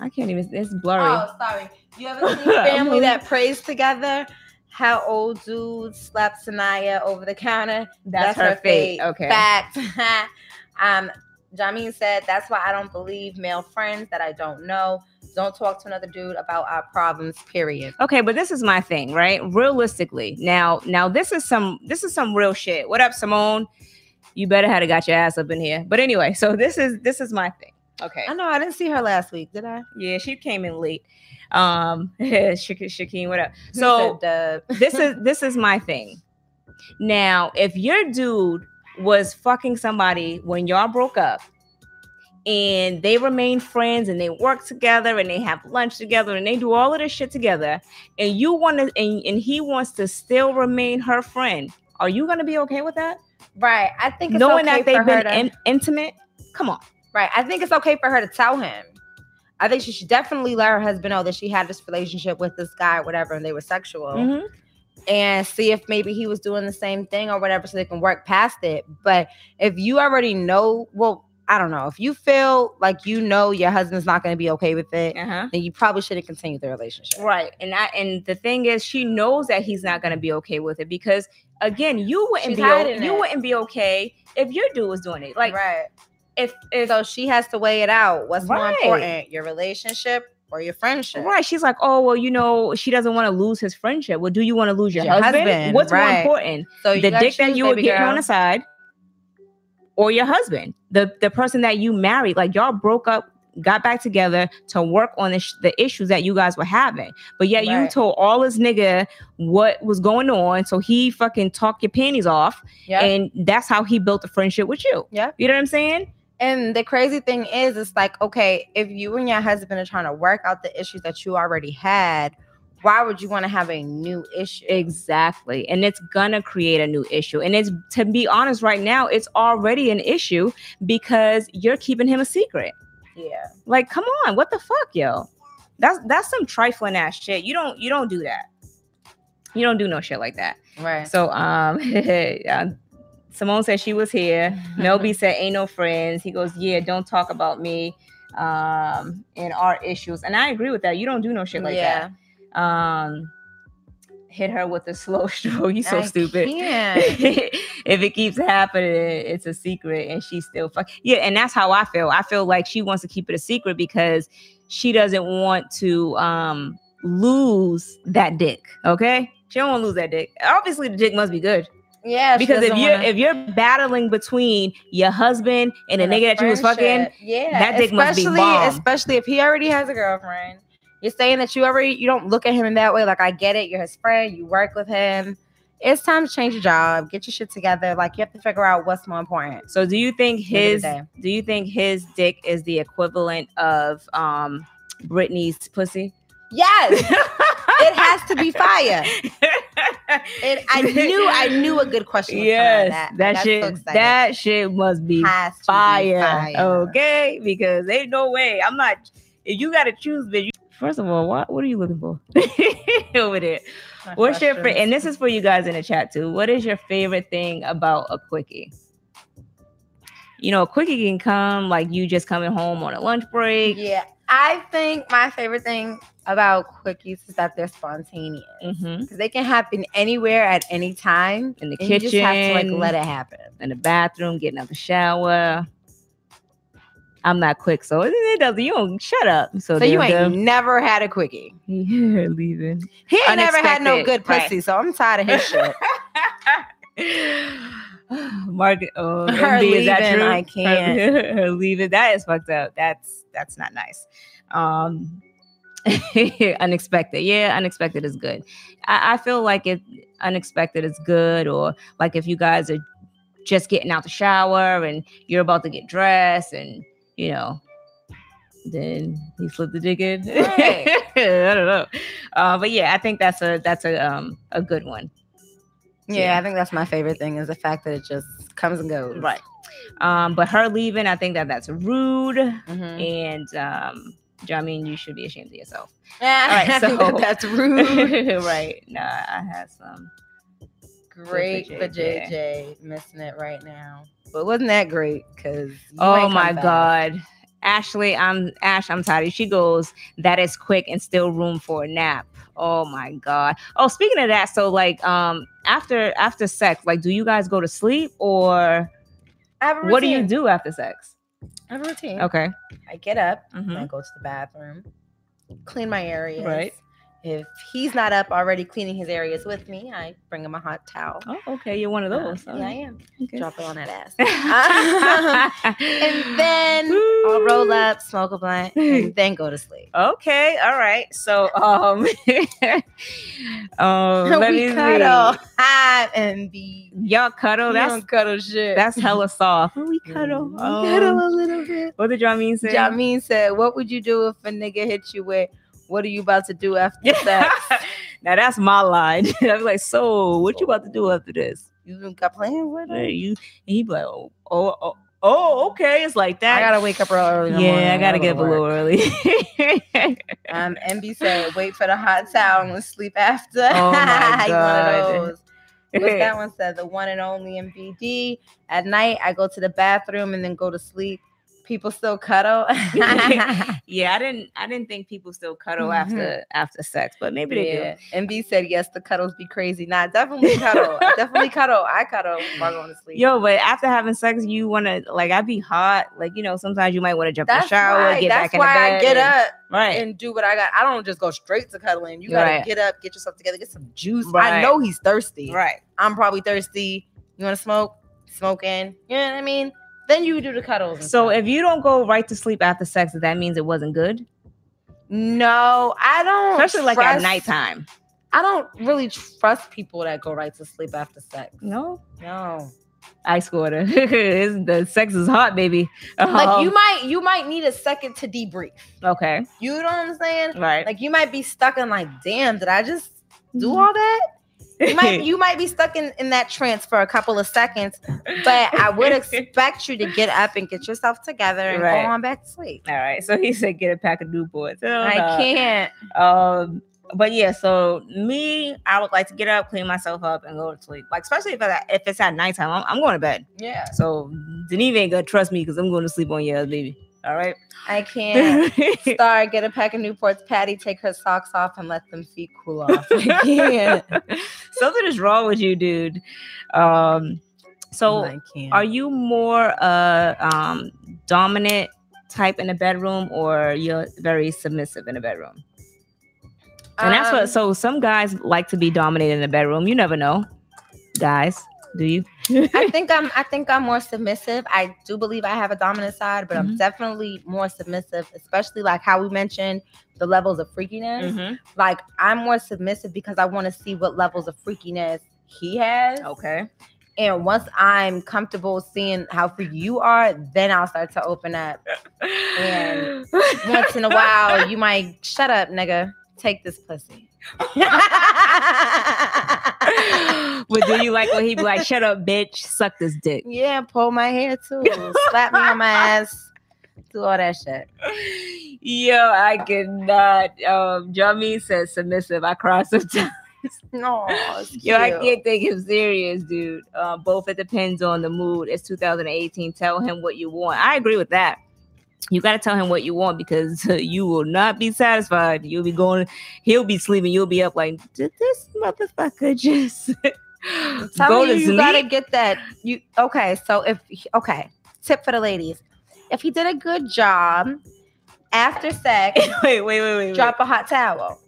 I can't even. It's blurry.
Oh, sorry. You ever seen family that prays together? How old dude slap Sanaya over the counter?
That's, her, fate. Okay.
Fact. um, Jameen said that's why I don't believe male friends that I don't know. Don't talk to another dude about our problems. Period.
Okay, but this is my thing, right? Realistically, now, now this is some this is some real shit. What up, Simone? You better had got your ass up in here. But anyway, so this is this is my thing. Okay.
I know I didn't see her last week, did I?
Yeah, she came in late. Um, Shakeen, what up? So this is this is my thing. Now, if your dude was fucking somebody when y'all broke up and they remain friends and they work together and they have lunch together and they do all of this shit together and you want to and, and he wants to still remain her friend, are you gonna be okay with that?
right. I think it's
Knowing
okay
that they've been
to,
in- intimate? Come on.
Right. I think it's okay for her to tell him. I think she should definitely let her husband know that she had this relationship with this guy, or whatever, and they were sexual,
Mhm.
and see if maybe he was doing the same thing or whatever, so they can work past it. But if you already know, well, I don't know. If you feel like you know your husband's not going to be okay with it,
Uh-huh.
then you probably shouldn't continue the relationship.
Right. And I and the thing is she knows that he's not gonna be okay with it because again, you wouldn't
She's
be o- you wouldn't be okay if your dude was doing it. Like
right.
If if
So she has to weigh it out. What's more important, your relationship or your friendship?
right, she's like, oh well, you know, she doesn't want to lose his friendship. Well, do you want to lose your,
Your
husband?
husband,
What's more important?
So
the dick that you were getting
girl.
on the side or your husband, the the person that you married, like y'all broke up, got back together to work on the, sh- the issues that you guys were having. But yet you told all this nigga what was going on, so he fucking talked your panties off,
Yeah.
and that's how he built a friendship with you.
Yeah.
you know what I'm saying?
And the crazy thing is, it's like, okay, if you and your husband are trying to work out the issues that you already had, why would you want to have a new issue?
Exactly. And it's gonna create a new issue. And it's to be honest, right now, it's already an issue because you're keeping him a secret.
Yeah.
Like, come on, what the fuck, yo? That's that's some trifling ass shit. You don't you don't do that. You don't do no shit like that.
Right.
So um uh, Simone said she was here. Melby said ain't no friends. He goes, Yeah, don't talk about me um and our issues. And I agree with that. You don't do no shit like
yeah.
that. Um hit her with a slow stroke. You so
I
stupid. if it keeps happening, it's a secret and she still fuck. Yeah, and that's how I feel. I feel like she wants to keep it a secret because she doesn't want to um lose that dick. Okay? She don't want to lose that dick. Obviously, the dick must be good
Yeah.
because if you're
wanna-
if you're battling between your husband and the
a
nigga that you was fucking,
yeah,
that dick must be
especially
bomb.
especially if he already has a girlfriend. You're saying that you already you don't look at him in that way. Like I get it, you're his friend, you work with him. It's time to change your job, get your shit together. Like you have to figure out what's more important.
So do you think
End of the
his do you think his dick is the equivalent of um Britney's pussy?
Yes, it has to be fire. It, I knew I knew a good question. Was
yes,
coming.
that,
that's
shit
so
that shit must be
has to be
fire, Okay, because ain't no way. I'm not if you gotta choose, bitch. you- First of all, what what are you looking for over there?
My
What's your fa- and this is for you guys in the chat too. What is your favorite thing about a quickie? You know, a quickie can come like you just coming home on a lunch break.
Yeah, I think my favorite thing about quickies is that they're spontaneous.
Mhm.
'Cause They can happen anywhere at any time.
In the
and you just have to like let it happen.
in the bathroom, getting out the shower. I'm not quick, so it, doesn't. You don't shut up. So,
So you ain't never had a quickie.
yeah, leaving.
He ain't never had no
Unexpected,
good
right.
pussy, so I'm tired of his shit.
Market. Oh,
Her
MB, is that
leaving,
true?
I can't.
Her, her leaving. That is fucked up. That's that's not nice. Um, unexpected. Yeah, unexpected is good. I, I feel like it unexpected is good, or like if you guys are just getting out the shower and you're about to get dressed, and you know, then he slipped the dick in.
Right.
I don't know. Uh, but yeah, I think that's a that's a um a good one.
Yeah, I think that's my favorite thing is the fact that it just comes and goes.
Right. Um, but her leaving, I think that that's rude,
Mhm.
and um, I mean, you should be ashamed of yourself.
Yeah,
All right, so-
that's rude.
right? Nah, I had some.
great
for JJ.
JJ. Missing it right now. But wasn't that great? Because
Oh my god, Ashley, I'm Ash. I'm tired. She goes, that is quick and still room for a nap. Oh my god. Oh, speaking of that, so like, um, after after sex, like, do you guys go to sleep or
I have a
what do you do after sex?
I have a routine.
Okay.
I get up,
Mhm.
I go to the bathroom, clean my areas.
Right.
If he's not up already cleaning his areas with me, I bring him a hot towel.
Oh, okay. You're one of
Uh,
those.
yeah, I am.
Okay.
Drop it on that ass. and then I'll roll up, smoke a blunt, and then go to sleep.
Okay, all right. So, um, um, let
we
me
cuddle
see.
hot and be.
Y'all cuddle.
We
That's
cuddle shit.
that's hella soft. We cuddle.
We
Um,
cuddle a little bit.
What did y'all say?
Jamin said, "What would you do if a nigga hit you with? What are you about to do after that?
now that's my line. I'm like, so what you about to do after this?
You got playing with it?
you and he be like, oh, oh, oh, oh, okay. It's like that.
I gotta wake up real early.
yeah,
morning.
I gotta get up a little early.
Um, MB said, "Wait for the hot towel and sleep after."
Oh my God.
What's that one said? The one and only MBD. At night, I go to the bathroom and then go to sleep. People still cuddle.
yeah, I didn't. I didn't think people still cuddle
Mhm.
after after sex, but maybe they
yeah. MB said, "Yes, the cuddles be crazy." Nah, definitely cuddle. Definitely cuddle. I cuddle while going to sleep.
Yo, but after having sex, you want to like. I'd be hot. Like you know, sometimes you might want to jump in the shower, get
that's
back in
why
the bed.
I get
and-
up
right.
and do what I got. I don't just go straight to cuddling. You gotta
Right.
get up, get yourself together, get some juice.
Right.
I know he's thirsty.
right.
I'm probably thirsty. You want to smoke? Smoking. You know what I mean? Then you do the cuddles.
So
stuff.
if you don't go right to sleep after sex, that means it wasn't good,
no, I don't.
especially like at
trust-
nighttime.
I don't really trust people that go right to sleep after sex.
No,
No.
ice water. the sex is hot, baby.
Like
Um,
you might you might need a second to debrief.
Okay.
You know what I'm saying?
Right.
Like you might be stuck in like, damn, did I just do
Mhm.
all that? You might you might be stuck in, in that trance for a couple of seconds, but I would expect you to get up and get yourself together and
Right.
go on back to sleep.
All right. So he said, get a pack of Newports. Hell
I can't.
Um, but yeah, so me, I would like to get up, clean myself up, and go to sleep. Like especially if I, if it's at nighttime, I'm, I'm going to bed.
Yeah.
So Denise ain't gonna trust me because I'm going to sleep on your baby. All right.
I can't. Star, get a pack of Newports. Patty, take her socks off and let them feet cool off. I can't.
Something is wrong with you, dude. Um, so are you more uh um dominant type in the bedroom or you're very submissive in the bedroom? And that's
Um,
what so some guys like to be dominated in the bedroom. You never know. Guys, do you?
I think I'm I think I'm more submissive. I do believe I have a dominant side, but I'm
Mhm.
definitely more submissive, especially like how we mentioned the levels of freakiness.
Mhm.
Like I'm more submissive because I want to see what levels of freakiness he has.
Okay.
And once I'm comfortable seeing how freaky you are, then I'll start to open up. And Once in a while, you might shut up, nigga. Take this pussy.
but do you like when he be like, "Shut up, bitch, suck this dick"?
yeah, pull my hair too. Slap me on my ass. Do all that shit.
Yo, I cannot. Um, Jamie says submissive. I cry sometimes.
No,
Yo, I can't take him serious, dude. Uh, both it depends on the mood. It's 2018. Tell him what you want. I agree with that. You got to tell him what you want because you will not be satisfied. You'll be going, he'll be sleeping. You'll be up like, did this motherfucker just
Tell
go
me
to
you
sleep?
gotta get that. You okay? So if okay, tip for the ladies: if he did a good job after sex,
wait, wait, wait, wait. wait.
drop a hot towel.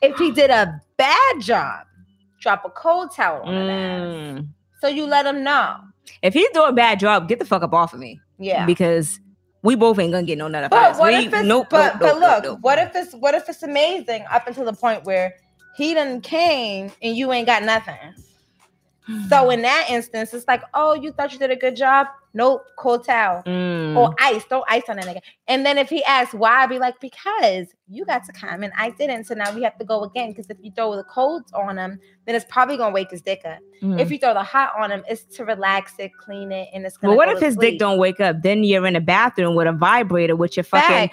If he did a bad job, drop a cold towel on.
Mm.
So you let him know.
If he's doing a bad job, get the fuck up off of me.
Yeah.
Because we both ain't gonna get no none of
But
us.
what
we,
if it's
nope,
but
nope,
but
nope,
look, what if it's what if it's amazing up until the point where he done came and you ain't got nothing. So in that instance, it's like, oh, you thought you did a good job? Nope, cold towel.
Mm.
Or ice, throw ice on that nigga. And then if he asks why, I'd be like, because you got to come and I didn't. So now we have to go again. Because if you throw the cold on him, then it's probably gonna wake his dick up.
Mhm.
If you throw the hot on him, it's to relax it, clean it, and it's gonna
but what if his dick don't wake up? Then you're in a bathroom with a vibrator with your fucking.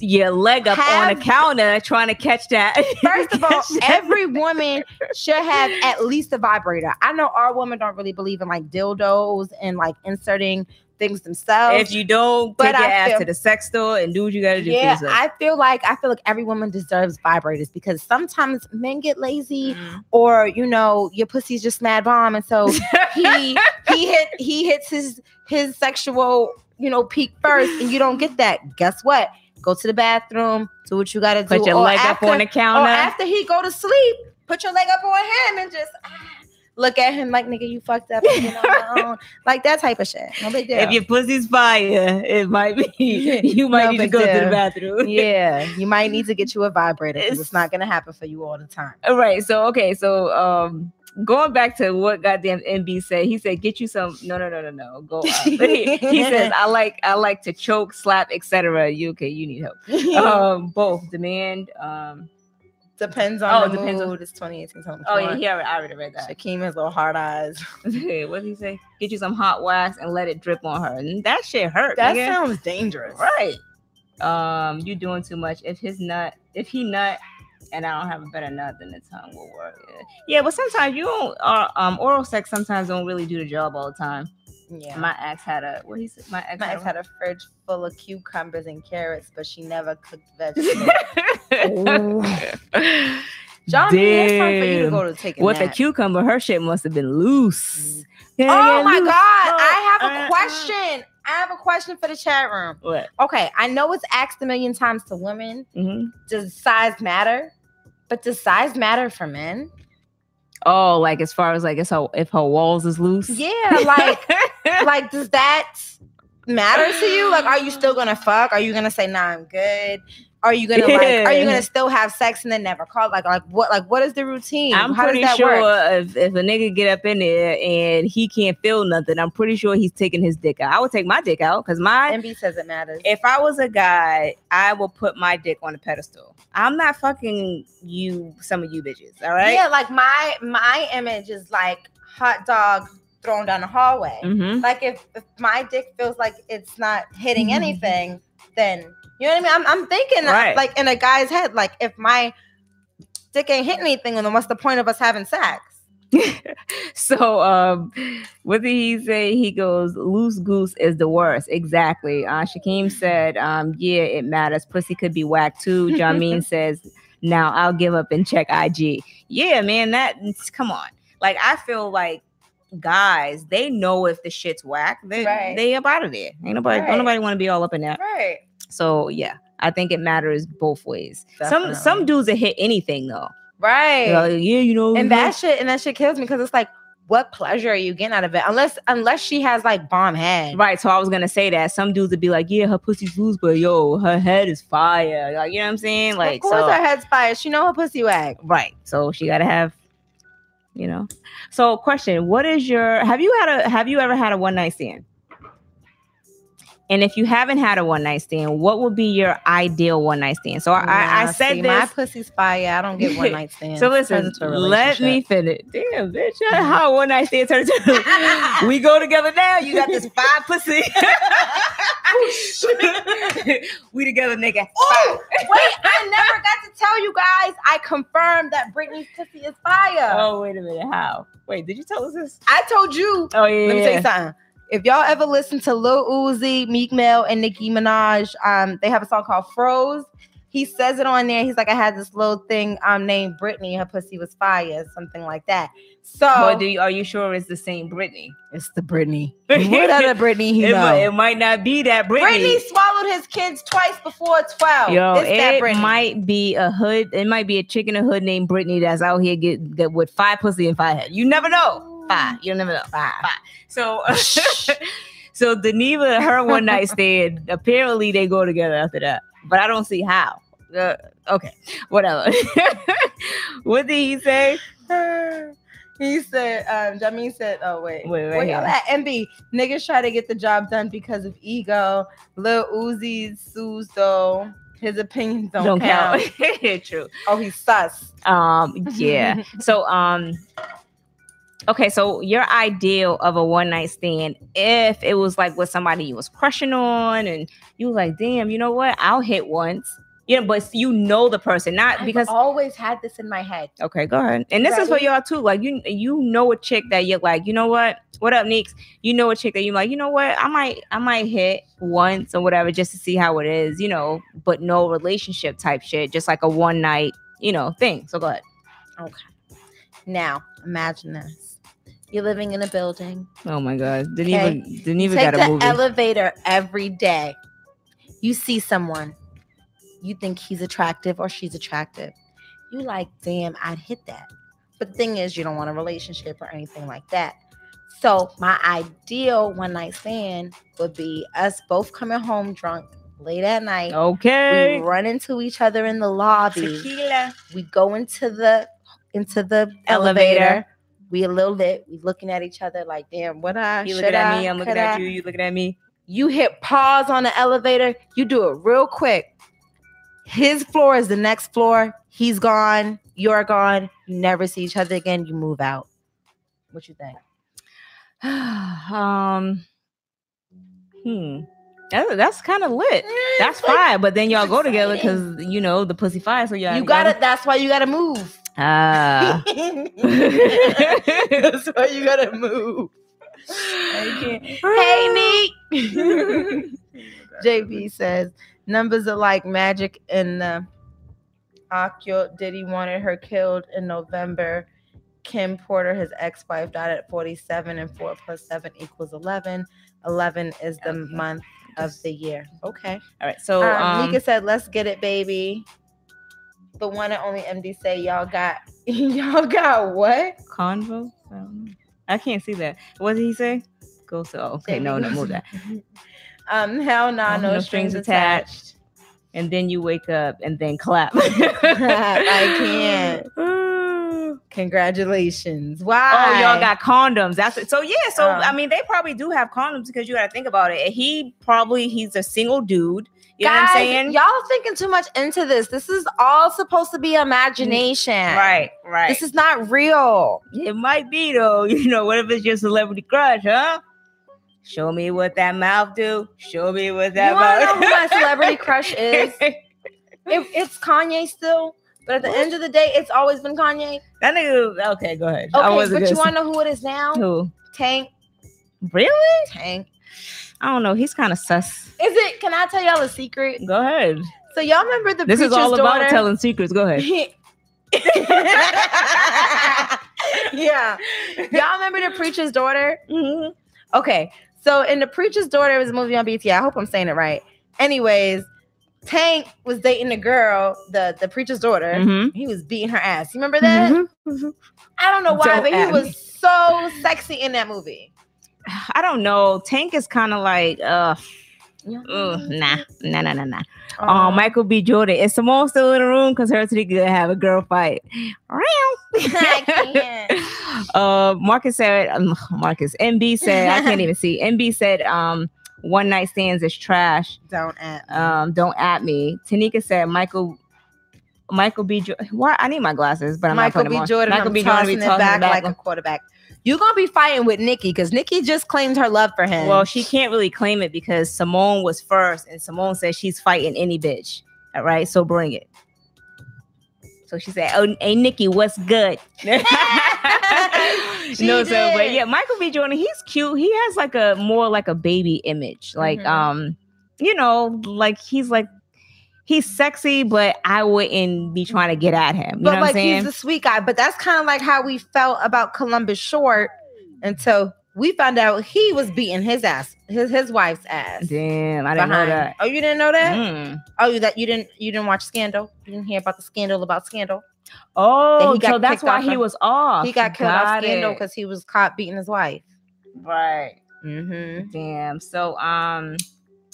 Your leg up on a counter trying to catch that.
First of all, every woman should have at least a vibrator. I know our women don't really believe in like dildos and like inserting things themselves.
if you don't
But
take your
I
ass
feel-
to the sex store and do what you gotta do
yeah,
yourself.
I feel like I feel like every woman deserves vibrators because sometimes men get lazy
Mm.
or you know your pussy's just mad bomb and so he he hit he hits his his sexual you know peak first and you don't get that. Guess what? Go to the bathroom, do what you gotta do.
Put your
or
leg
after,
up on the counter.
or after he go to sleep, put your leg up on him and just ah, look at him like nigga, you fucked up. and, you know, my own." like that type of shit. No big deal.
If your pussy's fire, it might be you might
No
need to go to the bathroom.
yeah, you might need to get you a vibrator
It's-
it's not gonna happen for you all the time.
All right. So okay. So um, going back to what goddamn MB said, he said, "Get you some." No, no, no, no, no. Go. Up. he, he says, "I like, I like to choke, slap, etc." You okay? You need help. Um, both demand. Um.
depends on
Oh,
the
depends on-
mood. It's 2018. Tell
Oh
what
yeah, he already, I already read that.
Shakim has little hard eyes.
what did he say? Get you some hot wax and let it drip on her. And that shit hurt.
That
nigga.
sounds dangerous.
right. Um, you doing too much. If his nut, if he nut, and I don't have a better nut, then the tongue will work. Yeah, but sometimes you don't. Uh, um, oral sex sometimes don't really do the job all the time.
Yeah.
My ex had a what he said. My ex
My
had
ex
a-
had a fridge full of cucumbers and carrots, but she never cooked vegetables. John, it's time for you to go to take a
With the cucumber, her shit must have been loose. Yeah,
Oh
yeah,
my
loose.
God. I have
Uh,
a
uh.
question. I have a question for the chat room.
What?
Okay, I know it's asked a million times to women.
hmm
Does size matter? But does size matter for men?
Oh, like as far as like if her if her walls is loose.
Yeah, like like does that matter to you? Like, are you still gonna fuck? Are you gonna say, nah, I'm good? Are you gonna like are you gonna still have sex and then never call? Like, like what like what is the routine?
I'm
How
pretty
does that
sure
work?
if, if a nigga get up in there and he can't feel nothing, I'm pretty sure he's taking his dick out. I would take my dick out because my
MB says it matters.
if I was a guy, I will put my dick on a pedestal. I'm not fucking you, some of you bitches. All right.
Yeah, like my my image is like hot dog thrown down the hallway.
Mm-hmm.
Like if, if my dick feels like it's not hitting
Mhm.
anything, then you know what I mean. I'm I'm thinking
Right.
like in a guy's head, like if my dick ain't hitting anything, then what's the point of us having sex?
So um what did he say? He goes, loose goose is the worst. Exactly. Uh Shakim said, um, yeah, it matters. Pussy could be whack too. Jameen says, now I'll give up and check IG. Yeah, man, that come on. Like I feel like guys, they know if the shit's whack. They
Right.
they up out of there. Ain't nobody
Right.
don't nobody want to be all up in that.
Right.
So yeah, I think it matters both ways. Some some dudes that hit anything though.
Right.
Like, yeah, you know,
and that shit and that shit kills me because it's like, what pleasure are you getting out of it? Unless unless she has like bomb head.
Right, so I was gonna say that some dudes would be like, "Yeah, her pussy's loose, but yo, her head is fire." Like, you know what I'm saying? Like,
of course
so,
her head's fire. She know her pussy whack.
right. So she gotta have, you know. So, question: What is your? Have you had a? Have you ever had a one night stand? And if you haven't had a one night stand, what would be your ideal one night stand? So I, I
Nah,
said
see,
this.
my pussy's fire. I don't get one night stands.
So listen,
Turns into a
let me finish. Damn, bitch, how one night stand turns into we go together now. You got this five pussy. we together, nigga.
Oh, wait, I never got to tell you guys. I confirmed that Britney's pussy is fire.
Oh, wait a minute. How? Wait, did you tell us this?
I told you.
Oh yeah.
Let me
yeah,
tell you something. If y'all ever listen to Lil Uzi, Meek Mill, and Nicki Minaj, um, they have a song called Froze. he says it on there. He's like, I had this little thing um named Brittany. Her pussy was fire, something like that. So
But do you, are you sure it's the same Brittany?
it's the Brittany. what other Brittany he
It,
know?
might, it might not be that Britney.
Brittany swallowed his kids twice before twelve.
Yo,
it's
it
Brittany.
might be a hood. It might be a chick in a hood named Brittany that's out here get, get with five pussy and five head. You never know. Five. You never know. Five. Five. So, so Deneva, her one night stand. Apparently, they go together after that, but I don't see how. Uh, okay, whatever. what did he say?
He said, um, Jamin said, oh, wait.
Wait, right
Where y'all at? MB, niggas try to get the job done because of ego. Lil Uzi sues, though. His opinions don't,
Don't
count.
count. True.
Oh, he's sus.
Um, yeah. so, um, okay. So your ideal of a one night stand, if it was like with somebody you was crushing on, and you was like, damn, you know what? I'll hit once. You know, but you know the person, not because
I've
because.
always had this in my head.
Okay, go ahead. And this is for y'all too. Like you, you know a chick that you're like, you know what? What up, Neeks? You know a chick that you like, you know what? I might, I might hit once or whatever just to see how it is, you know, but no relationship type shit, just like a one night, you know, thing. So go ahead.
Okay. Now, imagine this. You're living in a building.
Oh my god, didn't
Okay.
even didn't even got a
the
movie.
elevator every day. You see someone. You think he's attractive or she's attractive. You like, damn, I'd hit that. But the thing is, you don't want a relationship or anything like that. So my ideal one night stand would be us both coming home drunk late at night.
okay.
We run into each other in the lobby.
Tequila.
We go into the into the
Elevator.
elevator. We a little lit. We looking at each other like, damn, what I
You looking at me, I'm looking at
I?
you, you looking at me.
You hit pause on the elevator. You do it real quick. His floor is the next floor. He's gone. You're gone. You never see each other again. You move out. What you think?
um hmm. That, that's kind of lit. That's fine, but then y'all go together because you know the pussy fire. So y'all
You gotta. That's why you gotta move.
Ah.
that's why you gotta move. Hey, Neat. JP says numbers are like magic in the Akio Diddy wanted her killed in November. Kim Porter, his ex-wife, died at 47, and 4 plus 7 equals 11. 11 is the
Okay.
month of the year. Okay.
All right. So
um,
um,
Nika said, "Let's get it, baby." The one and only MD say, "Y'all got, y'all got what?"
convo. I. I can't see that. What did he say? Go so okay. No, no, move that.
Um, hell nah,
Oh,
no, strings attached.
And then you wake up and then clap.
I can't.
oh,
Congratulations. Why?
y'all got condoms. That's it. So yeah. So
Um,
I mean, they probably do have condoms because you got to think about it. He probably he's a single dude. You know what I'm
Guys,
saying?
Y'all thinking too much into this. This is all supposed to be imagination.
Right. Right.
This is not real.
it might be though. You know, what if it's your celebrity crush, huh? Show me what that mouth do. Show me what that
You
mouth.
know who my celebrity crush is? It, it's Kanye still, but at the end of the day, it's always been Kanye.
that nigga. Okay, go ahead.
Okay, but you want to know who it is now?
who?
Tank.
Really?
Tank.
I don't know. He's kind of sus.
Is it? Can I tell y'all a secret?
Go ahead.
So y'all remember the
This is all about
daughter?
telling secrets. Go ahead.
yeah. Y'all remember the preacher's daughter?
Mhm.
Okay. So in the preacher's daughter it was a movie on BT. I hope I'm saying it right. Anyways, Tank was dating the girl, the the preacher's daughter.
Mhm.
He was beating her ass. You remember that?
Mhm.
I don't know why,
Don't
but he was
me.
so sexy in that movie.
I don't know. Tank is kind of like, uh, ugh, nah, nah, nah, nah, nah.
Um,
Oh, Michael B. Jordan. Is Simone still in the room? Because her today gonna have a girl fight.
I can't.
uh, Marcus said, um, Marcus, MB said, I can't even see. MB said, um, one night stands is trash.
Don't at me.
Um, don't at me. Tanika said, Michael. Michael B. Jo- Why? I need my glasses, but I'm
Michael
not putting
B.
them on.
Jordan,
Michael
I'm
B. Jordan
tossing it back,
back
like a quarterback. You're gonna be fighting with Nikki because Nikki just claimed her love for him.
Well, she can't really claim it because Simone was first, and Simone said she's fighting any bitch. All right, so bring it. So she said, "Oh, hey Nikki, what's good?" No, so but yeah, Michael B. Jordan, he's cute. He has like a more like a baby image, like
Mhm.
um, you know, like he's like he's sexy, but I wouldn't be trying to get at him. You
but
know what
like
I'm saying?
he's a sweet guy. But that's kind of like how we felt about Columbus Short until we found out he was beating his ass, his his wife's ass.
Damn, I didn't know that.
Oh, you didn't know that?
Mm.
Oh, you that you didn't you didn't watch Scandal? You didn't hear about the scandal about Scandal?
Oh, so that's why he
of-
was off.
he got killed off Scandal because he was caught beating his wife.
right.
Mm-hmm.
Damn. So um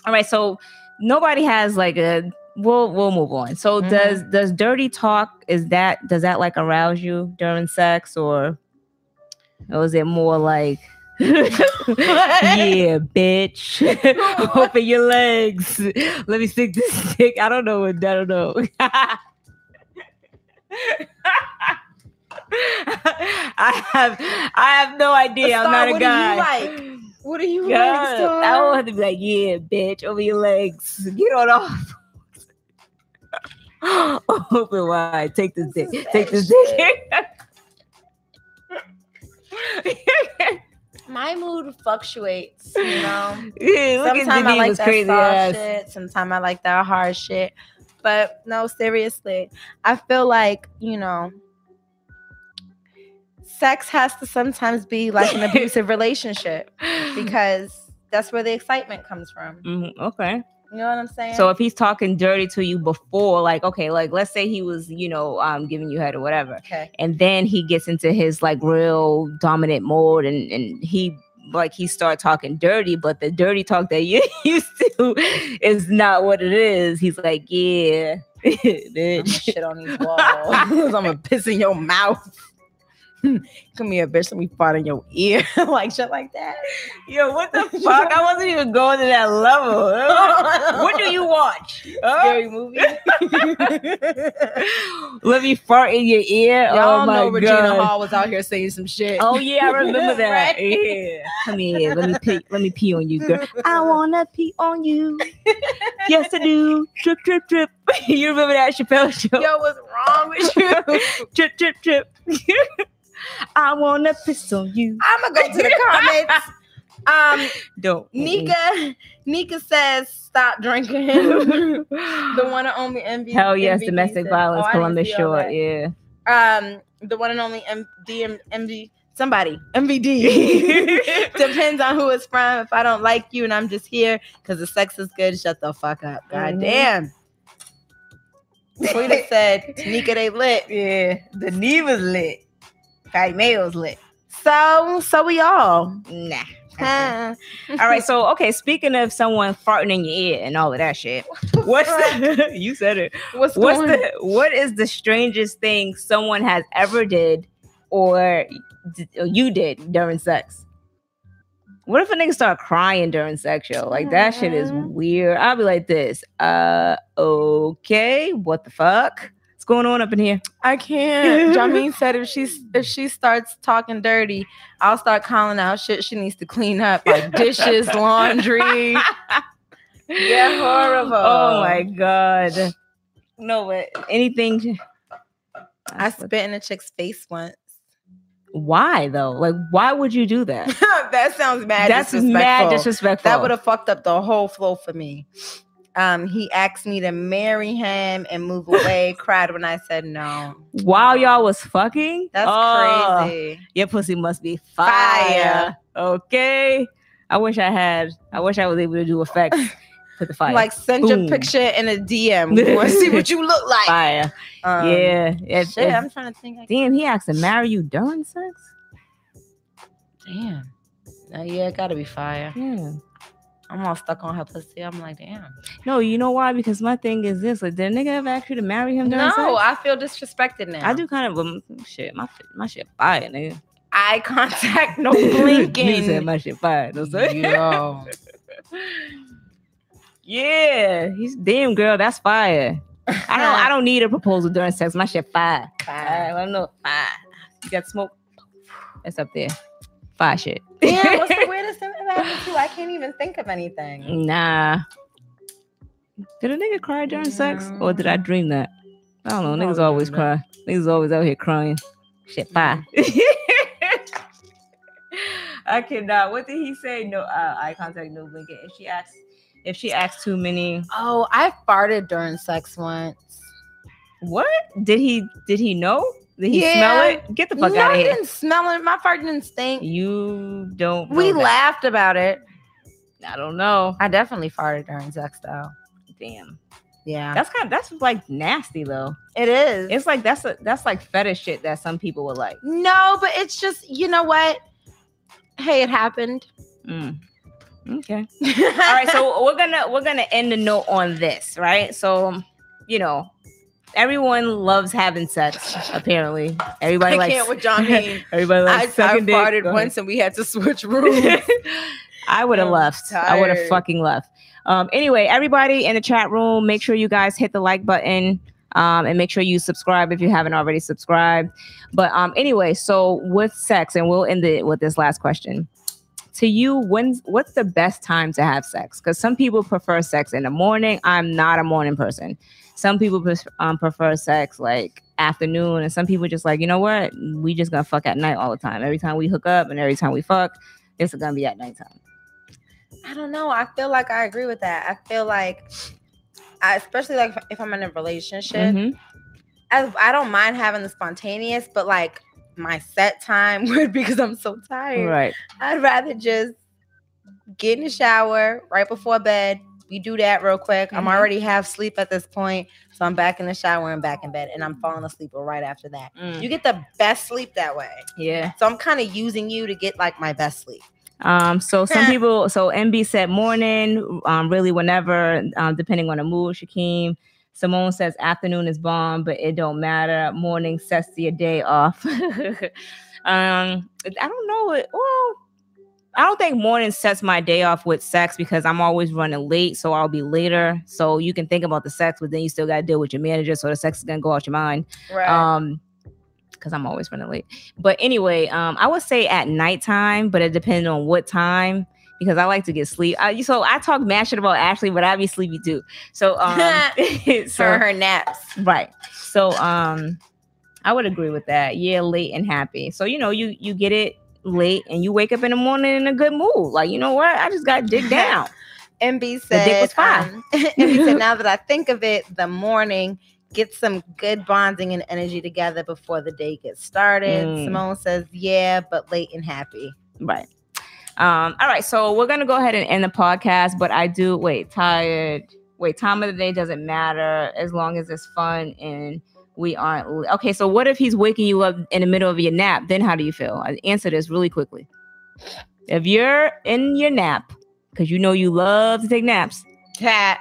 all right, so nobody has like a we'll we'll move on. So
Mhm.
does does dirty talk is that does that like arouse you during sex or or is it more like yeah, bitch. Open your legs. Let me stick this dick. I don't know what I don't know. I have I have no idea. I'm not a
Star, what do you
guy.
like? What are you
God,
like,
I don't have to be like, yeah, bitch, over your legs. Get on off. Open wide. Take this
This
dick. Take this
that
dick.
My mood fluctuates, you know.
yeah,
Sometimes I like that
crazy
soft
ass.
shit. Sometimes I like that hard shit. But no, seriously, I feel like you know, sex has to sometimes be like an abusive relationship because that's where the excitement comes from.
Mhm, okay.
You know what I'm saying?
So if he's talking dirty to you before, like, okay, like let's say he was, you know, um, giving you head or whatever,
okay,
and then he gets into his like real dominant mode, and and he like he start talking dirty, but the dirty talk that you used to is not what it is. He's like, yeah, bitch.
shit on these walls. I'm gonna piss in your mouth. Come here, bitch. Let me fart in your ear, like shit like that.
Yo, what the fuck? I wasn't even going to that level. what do you watch? Huh?
Scary movie.
Let me fart in your ear.
Y'all
oh my
know Regina
god.
Hall was out here saying some shit.
Oh yeah, I remember that.
Right?
Yeah. Come here, let me pee. Let me pee on you, girl. I wanna pee on you. Yes, I do. Trip, trip, trip. you remember that Chappelle show?
Yo, what's wrong with you?
trip, trip, trip. I wanna piss on you.
I'm gonna go to the comments. Um,
Don't.
Nika, Nika says stop drinking. the one and only MV.
Hell yes, domestic
says-
violence,
Oh,
Columbus Short. Yeah.
Um, the one and only M- DM, MV. Somebody, MVD. Depends on who it's from. If I don't like you and I'm just here because the sex is good, shut the fuck up. God
Mhm.
damn. Tweeta said, Nika, they lit.
Yeah. The knee was lit. Patty Mayo's lit.
So, so we all.
Nah.
Huh.
All right, so okay, speaking of someone farting in your ear and all of that shit, what's the, you said it?
What's,
What's the what is the strangest thing someone has ever did or, or you did during sex? What if a nigga start crying during sex, yo? Like that shit is
Mhm.
weird. I'll be like this. Uh, okay, what the fuck? What's going on up in here?
I can't. Jameen said if she's if she starts talking dirty, I'll start calling out shit she needs to clean up, like dishes, laundry. Yeah, horrible.
Oh my god. No, but anything.
I spit in a chick's face once.
Why though? Like, why would you do that?
that sounds mad.
That's mad
disrespectful.
disrespectful.
That would have fucked up the whole flow for me. Um, he asked me to marry him and move away. cried when I said no.
While y'all was fucking.
That's
Oh,
crazy.
Your pussy must be fire.
Fire.
Okay. I wish I had. I wish I was able to do effects for the fire.
Like send
Boom.
your picture in a DM. We want to see what you look like.
fire.
Um,
yeah. If-
Shit,
if-
I'm trying to think.
Damn, he asked to marry you during sex.
damn. Uh, yeah, it gotta be fire.
Yeah.
I'm all stuck on her pussy. I'm like, damn.
No, you know why? Because my thing is this: like, did a nigga ever ask you to marry him during
No,
sex?
I feel disrespected now.
I do kind of. Um, shit, my my shit fire, nigga.
Eye contact, no
blinking. he
said
my shit fire. No, sir.
Yo.
Yeah, he's damn girl. That's fire. I don't. I don't need a proposal during sex. My shit fire. Fire. I don't know. Fire. You got smoke. That's up there. Fire shit.
Damn, what's the weirdest thing that happened to? I can't even think of anything.
nah. Did a nigga cry during sex, or did I dream that? I don't know. Niggas always cry. Niggas always out here crying. Shit fire. I cannot. What did he say? No uh, eye contact, no blinking. And she asked if she asks too many.
Oh, I farted during sex once.
What did he? Did he know? Did he
Yeah.
smell it? Get the fuck
no,
out of here.
I didn't smell it. My fart didn't stink.
You don't.
We
that.
laughed about it.
I don't know.
I definitely farted during sex though.
Damn,
Yeah,
that's kind. Of, that's like nasty though.
it is.
It's like that's a that's like fetish shit that some people would like.
no, but it's just you know what? Hey, it happened.
Mm. Okay. All right. So we're gonna we're gonna end the note on this, right? So, you know, everyone loves having sex. Apparently, everybody
I
likes.
can't with John Mean.
Everybody
I,
likes
I
dick.
farted once and we had to switch rooms.
I would have left. I would have fucking left. Um, anyway, everybody in the chat room, make sure you guys hit the like button. Um, and make sure you subscribe if you haven't already subscribed. But um, anyway, so with sex, and we'll end it with this last question. To you, when's what's the best time to have sex? Because some people prefer sex in the morning. I'm not a morning person. Some people pres- um, prefer sex like afternoon, and some people just like, you know what? We just gonna fuck at night all the time. Every time we hook up and every time we fuck, it's gonna be at nighttime.
I don't know. I feel like I agree with that. I feel like, I, especially like if I'm in a relationship,
Mhm.
I, I don't mind having the spontaneous, but like my set time would because I'm so tired.
Right.
I'd rather just get in the shower right before bed. We do that real quick. I'm
Mhm.
already half sleep at this point, so I'm back in the shower and back in bed, and I'm falling asleep right after that.
Mm.
You get the best sleep that way.
Yeah.
So I'm kind of using you to get like my best sleep.
Um, so some people, so MB said morning, um, really whenever, um, depending on the mood, Shakeem. Simone says afternoon is bomb, but it don't matter. Morning sets your day off. um, I don't know. it- Well, I don't think morning sets my day off with sex because I'm always running late, so I'll be later. So you can think about the sex, but then you still got to deal with your manager, so the sex is gonna go out your mind.
Right.
Um, because I'm always running late. But anyway, um, I would say at nighttime, but it depends on what time because I like to get sleep. I, so I talk mad shit about Ashley, but I be sleepy too. So um,
For
so
her naps.
right. So um, I would agree with that. Yeah, late and happy. So you know, you you get it late and you wake up in the morning in a good mood. Like you know what? I just got dig down.
MB
dick
said,
was fine.
um, MB said, now that I think of it, the morning get some good bonding and energy together before the day gets started.
Mm.
Simone says, yeah, but late and happy.
Right. Um, all right, so we're gonna go ahead and end the podcast, but I do wait, tired. Wait, time of the day doesn't matter as long as it's fun and we aren't okay. So what if he's waking you up in the middle of your nap? Then how do you feel? I answer this really quickly. If you're in your nap, because you know you love to take naps,
Cat.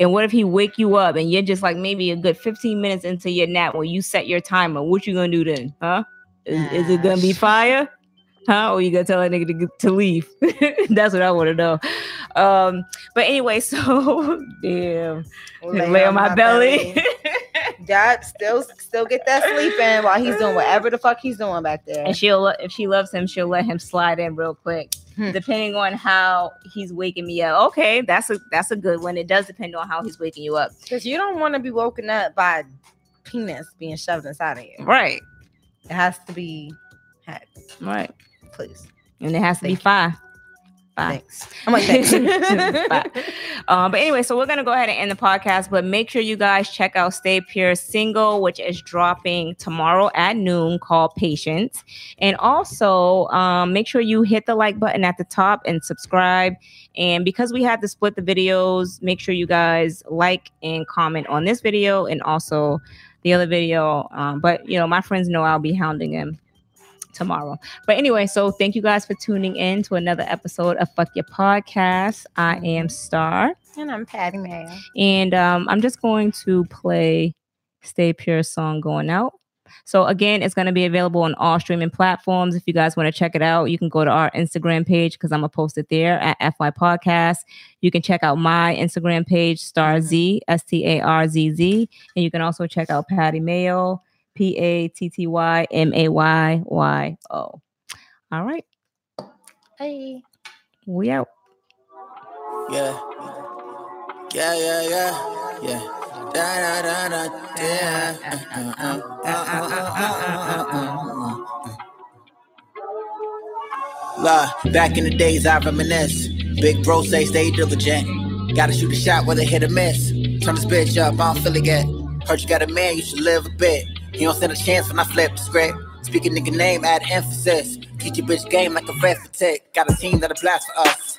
and what if he wake you up and you're just like maybe a good 15 minutes into your nap when you set your timer? What you gonna do then? Huh? Is, is it gonna be fire? Huh? Or you gonna tell that nigga to, to leave? That's what I want to know. Um, but anyway, so damn, lay, on my, belly.
Dad still still get that sleep in while he's doing whatever the fuck he's doing back there.
and she'll if she loves him, she'll let him slide in real quick,
Hmm.
depending on how he's waking me up. Okay, that's a that's a good one. It does depend on how he's waking you up.
Because you don't want to be woken up by penis being shoved inside of you.
Right,
It has to be head,
right,
please.
and it has to be
five.
Fire.
Thanks. I'm like, thanks.
Bye. um, but anyway, so we're gonna go ahead and end the podcast. But make sure you guys check out Stay Pure single, which is dropping tomorrow at noon, called Patience. And also, um, make sure you hit the like button at the top and subscribe. And because we had to split the videos, make sure you guys like and comment on this video and also the other video. Um, but you know, my friends know I'll be hounding them tomorrow. But anyway, so thank you guys for tuning in to another episode of Fuck Your Podcast. I am Star,
and I'm Patty Mayo.
and um, I'm just going to play Stay Pure song going out. So again, it's going to be available on all streaming platforms. If you guys want to check it out, you can go to our Instagram page because I'm gonna post it there at FY Podcast. You can check out my Instagram page, Star Z S T A R Z Z, and you can also check out Patty Mayo, P A T T Y M A Y Y O. All right.
Hey.
We out.
Yeah. Yeah, yeah, yeah. Yeah. Da, da, da, da, La, back in the days I reminisce. Big bro say stay diligent. Gotta shoot a shot whether hit or miss. Turn this bitch up, I don't feel it yet. Heard you got a man, you should live a bit. He don't stand a chance when I flip the script. Speak a nigga name, add emphasis. Teach your bitch game like a arithmetic. Got a team that'll blast for us.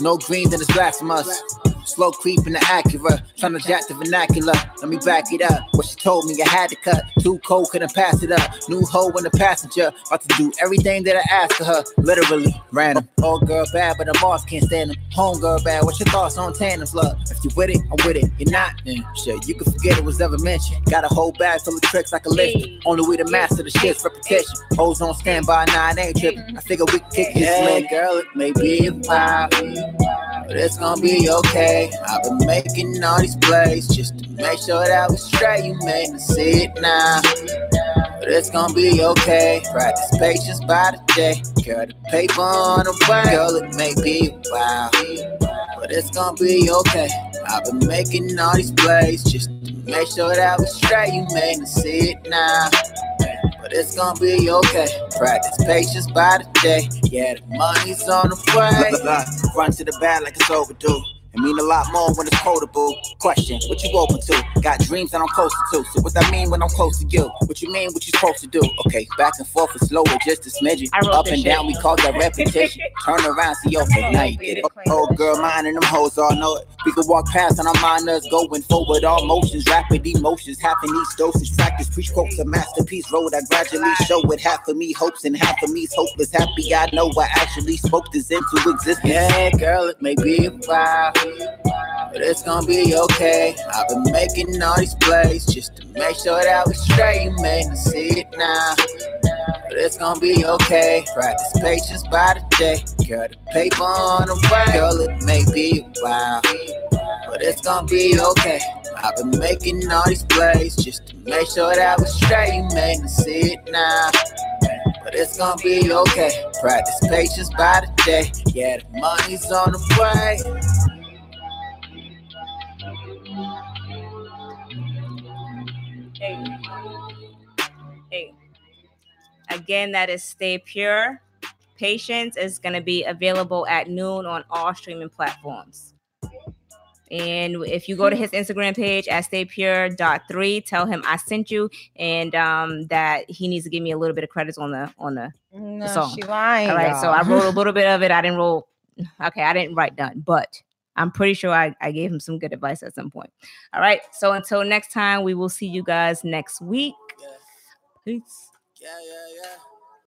No green, then it's blasphemous. Slow creep in the Acura, trying to jack the vernacular. Let me back it up. What she told me, I had to cut. Too cold, couldn't pass it up. New hoe in the passenger, about to do everything that I asked of her. Literally, random. Old girl bad, but the boss can't stand them. Home girl bad, what's your thoughts on tandems, love? If you with it, I'm with it. You're not, then shit, you can forget it was ever mentioned. Got a whole bag full of tricks like a list. Only way to master the shit's repetition. Hoes on standby, nah, it ain't tripping. Mm-hmm. I figure we can kick this yeah, girl, it may be a while, but it's gonna be okay. I've been making all these plays just to make sure that we straight. You made me see it now. But it's gonna be okay. Practice patience by the day. Girl, the paper on the way. Girl, it may be a while, but it's gonna be okay. I've been making all these plays just to make sure that we straight. You made me see it now but it's gonna be okay. Practice patience by the day. Yeah, the money's on the way. Run to the bag like it's overdue. It mean a lot more when it's quotable. Question, what you open to? Got dreams that I'm close to. So what that mean when I'm close to you? What you mean what you supposed to do? Okay, back and forth is slower, just a smidgen. Up and shit. down, we call that repetition. Turn around, see your face, now you get it. Oh, girl, mine and them hoes all know it. We can walk past and our mind us going forward. All motions, rapid emotions, half in each dosage. Practice, preach quotes, a masterpiece. Road I gradually show it. Half of me hopes and half of me's hopeless. Happy I know I actually spoke this into existence. Yeah, girl, it may be a while but it's gonna be okay. I've been making all these plays just to make sure that we straight. You made me see it now, but it's gonna be okay. Practice patience by the day. Girl, the paper on the way. Girl, it may be a while, but it's gonna be okay. I've been making all these plays just to make sure that we straight. You made me see it now but it's gonna be okay. Practice patience by the day. Yeah, the money's on the way.
Hey. Hey. Again, that is Stay Pure. Patience is going to be available at noon on all streaming platforms. And if you go to his Instagram page at staypure.3, tell him I sent you and um, that he needs to give me a little bit of credits on the on the,
no,
the song.
She lying,
All right. So I wrote a little bit of it. I didn't roll. Okay, I didn't write done, but I'm pretty sure I, I gave him some good advice at some point. All right. So until next time, we will see you guys next week. Peace.
Yeah, yeah, yeah.